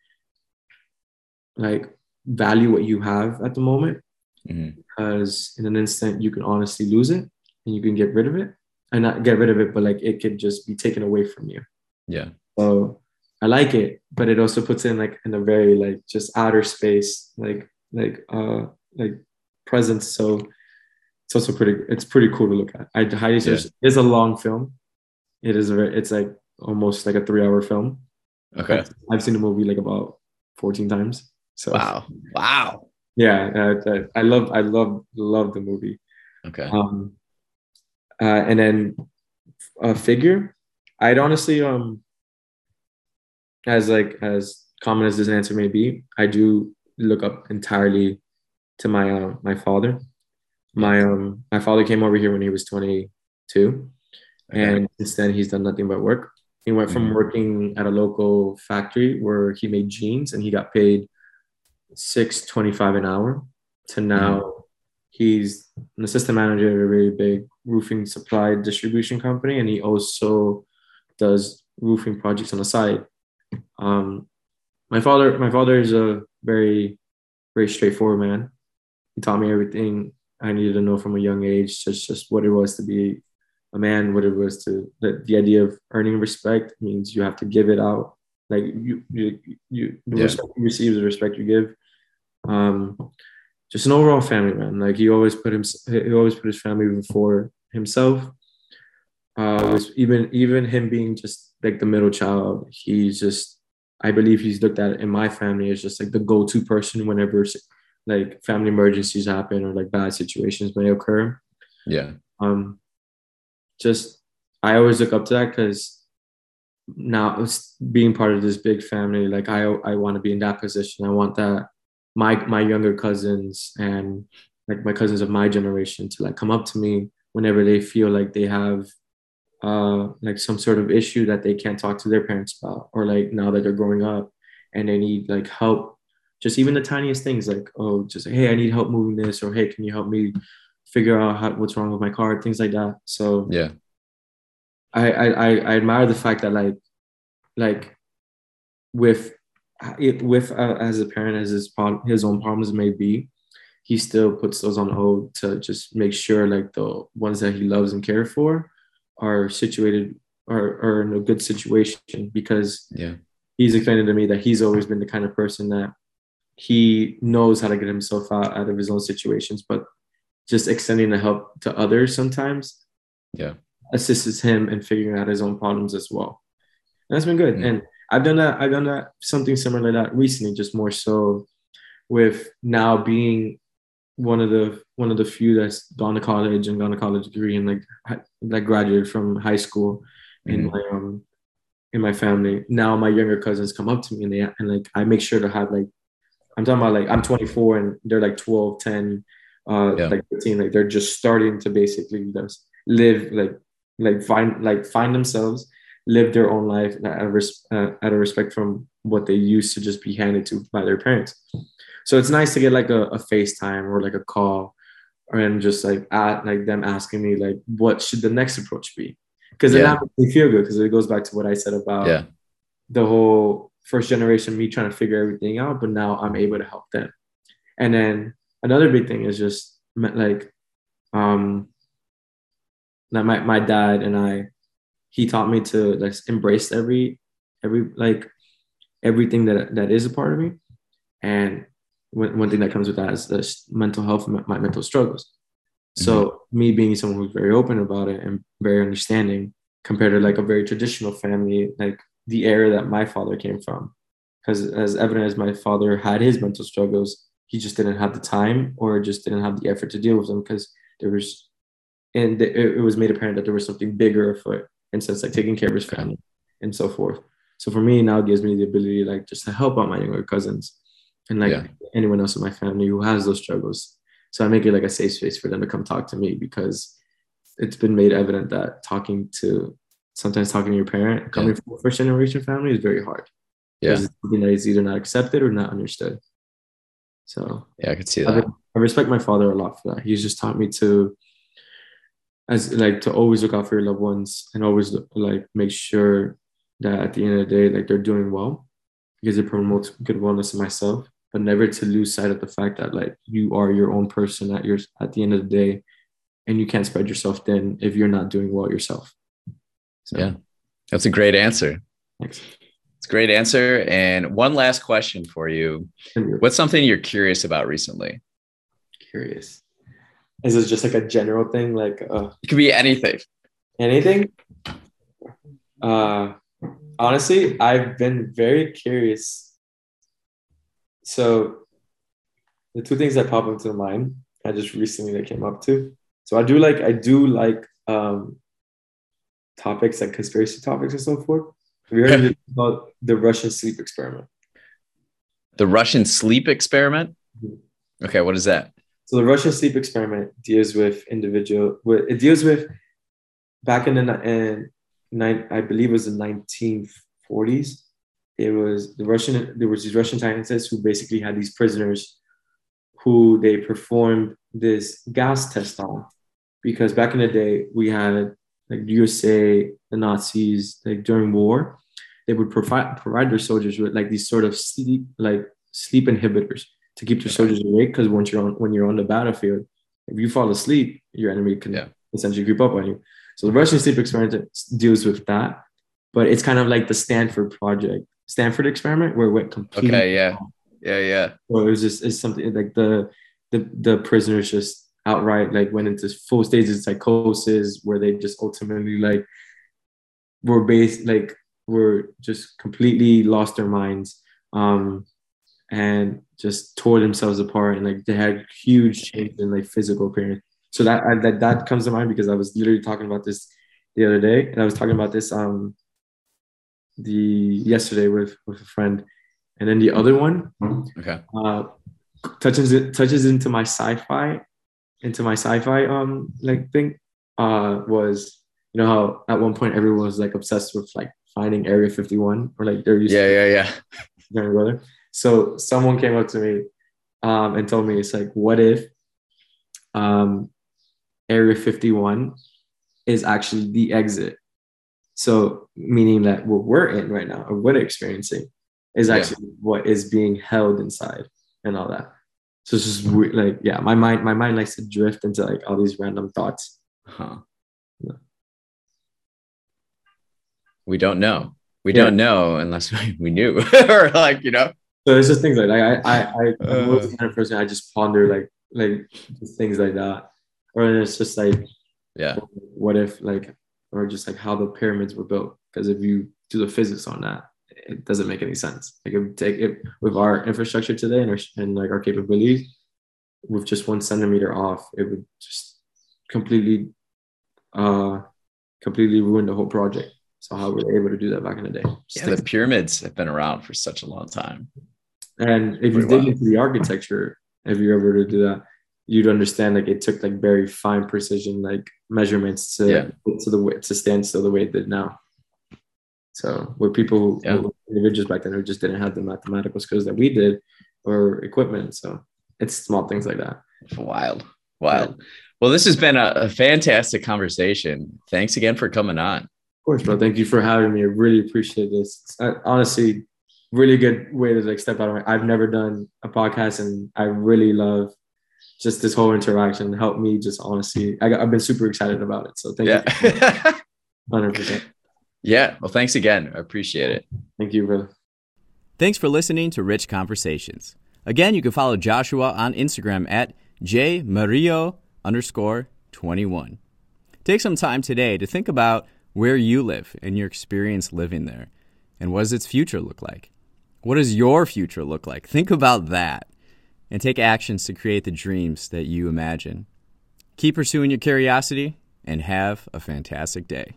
like value what you have at the moment. Mhm. because in an instant you can honestly lose it and you can get rid of it. And not get rid of it but like it could just be taken away from you. Yeah. so i like it but it also puts in like in a very like just outer space like like uh like presence. So it's also pretty it's pretty cool to look at. I highly suggest it's a long film it is a very it's like almost like a three hour film Okay. I've, I've seen the movie like about 14 times so Wow. Wow. yeah uh, I, I love i love love the movie Okay. um uh and then a figure i'd honestly um as like as common as this answer may be i do look up entirely to my uh, my father my um my father came over here when he was 22 Okay. And since then he's done nothing but work. He went from Mhm. working at a local factory where he made jeans and he got paid 625 an hour to now he's an assistant manager at a very big roofing supply distribution company and he also does roofing projects on the side. Um my father my father is a very very straightforward man. He taught me everything i needed to know from a young age just just what it was to be a man what it was to the, the idea of earning respect means you have to give it out. Like you you you the Yeah. respect you receive is the respect you give. Um just an overall family man. Like he always put him he always put his family before himself. Uh was even even him being just like the middle child he's just i believe he's looked at in my family as just like the go-to person whenever like family emergencies happen or like bad situations may occur. Yeah. um just i always look up to that because now being part of this big family like i i want to be in that position. I want that my my younger cousins and like my cousins of my generation to like come up to me whenever they feel like they have uh like some sort of issue that they can't talk to their parents about or like now that they're growing up and they need like help. Just even the tiniest things like oh just hey i need help moving this or hey can you help me figure out how, what's wrong with my car things like that so Yeah. I, I I I admire the fact that like like with it with uh, as a parent as his problem his own problems may be he still puts those on hold to just make sure like the ones that he loves and cares for are situated or are in a good situation because Yeah. he's explaining to me that he's always been the kind of person that he knows how to get himself out, out of his own situations but just extending the help to others sometimes Yeah. assists him in figuring out his own problems as well. And that's been good. Mm. And I've done that, I've done that something similar to that recently, just more so with now being one of the one of the few that's gone to college and gone to college degree and like like graduated from high school in Mhm. my um in my family. Now my younger cousins come up to me and they and like I make sure to have like I'm talking about like I'm 24 and they're like 12, 10, uh, yeah. like 13. Like they're just starting to basically live like like find like find themselves, live their own life at a, res- uh, at a respect from what they used to just be handed to by their parents. So it's nice to get like a, a FaceTime or like a call and just like at like them asking me like what should the next approach be because yeah. it makes me feel good because it goes back to what I said about yeah. the whole first generation me trying to figure everything out, but now I'm able to help them. And then another big thing is just like um like my, my dad and I he taught me to like embrace every every like everything that that is a part of me. And one, one thing that comes with that is the mental health, my mental struggles. So mm-hmm. me being someone who's very open about it and very understanding compared to like a very traditional family, like the era that my father came from. Because as evident as my father had his mental struggles, he just didn't have the time or just didn't have the effort to deal with them because there was, and it, was made apparent that there was something bigger afoot. Instance like taking care of his family and so forth. So for me now, it gives me the ability like just to help out my younger cousins and like yeah. anyone else in my family who has those struggles so I make it like a safe space for them to come talk to me because it's been made evident that talking to sometimes talking to your parent coming yeah. from a first generation family is very hard. Yeah. It's something that is either not accepted or not understood. So yeah, I could see that. I, respect my father a lot for that. He's just taught me to as like to always look out for your loved ones and always like make sure that at the end of the day like they're doing well because it promotes good wellness in myself but never to lose sight of the fact that like you are your own person at your at the end of the day and you can't spread yourself thin if you're not doing well yourself so, yeah that's a great answer thanks it's a great answer. And one last question for you. What's something you're curious about recently? Curious. Is this just like a general thing? Like uh, it could be anything. anything? Uh honestly i've been very curious. So the two things that pop into mind, I just recently that came up to. So I do like I do like um topics like conspiracy topics and so forth. Have you heard about the Russian sleep experiment? The Russian sleep experiment? Mm-hmm. Okay, what is that? So the Russian sleep experiment deals with individual. It deals with back in the in nine, I believe it was the 1940s it was the Russian there was these Russian scientists who basically had these prisoners who they performed this gas test on because back in the day we had like USA, the Nazis, like during war, they would provide provide their soldiers with like these sort of sleep like sleep inhibitors to keep their soldiers awake because once you're on when you're on the battlefield, if you fall asleep, your enemy can yeah. essentially creep up on you. So the Russian sleep experiment deals with that, but it's kind of like the Stanford project Stanford experiment where it went completely. Okay, yeah, yeah, yeah. So it was just it's something like the the the prisoners just outright like went into full stages of psychosis where they just ultimately like were based like were just completely lost their minds um and just tore themselves apart and like they had huge change in like physical appearance. So that I, that that comes to mind because i was literally talking about this the other day and i was talking about this um the yesterday with with a friend, and then the other one, okay, uh, touches it touches into my sci-fi, into my sci-fi um like thing, uh, was you know how at one point everyone was like obsessed with like finding Area 51 or like they're used yeah to, yeah yeah brother. [laughs] So someone came up to me um, and told me it's like, what if um, Area 51 is actually the exit so, meaning that what we're in right now, or what we're experiencing, is actually yeah. what is being held inside and all that. So it's just weird, like, yeah, my mind, my mind likes to drift into like all these random thoughts. Huh. Yeah. We don't know. We yeah. don't know unless [laughs] we knew, [laughs] or like you know. So it's just things like, like I, I, I, I'm uh, the kind of person I just ponder like, like things like that, or it's just like, yeah, what if like or just like how the pyramids were built. Because if you do the physics on that, it doesn't make any sense. Like if take it with our infrastructure today and, our, and like our capabilities, with just one centimeter off, it would just completely, uh, completely ruin the whole project. So how were they able to do that back in the day? yeah, the pyramids have been around for such a long time. And if you dig into the architecture, if you're able to do that, you'd understand like it took like very fine precision like measurements to yeah. to the way to stand still the way it did now. So with people yeah. who, individuals back then who just didn't have the mathematical skills that we did or equipment. So it's small things like that. Wild. Wild. Yeah. Well, this has been a, a, fantastic conversation. Thanks again for coming on. Of course, bro. Thank you for having me. I really appreciate this. I, uh, honestly, really good way to like step out of my. I've never done a podcast, and I really love just this whole interaction. Help me just honestly. I have been super excited about it. So thank yeah. [laughs] you. Hundred percent. Yeah. Well, thanks again. I appreciate it. Thank you, bro. Thanks for listening to Rich Conversations. Again, you can follow Joshua on Instagram at jmario underscore 21. Take some time today to think about where you live and your experience living there. And what does its future look like? What does your future look like? Think about that and take actions to create the dreams that you imagine. Keep pursuing your curiosity and have a fantastic day.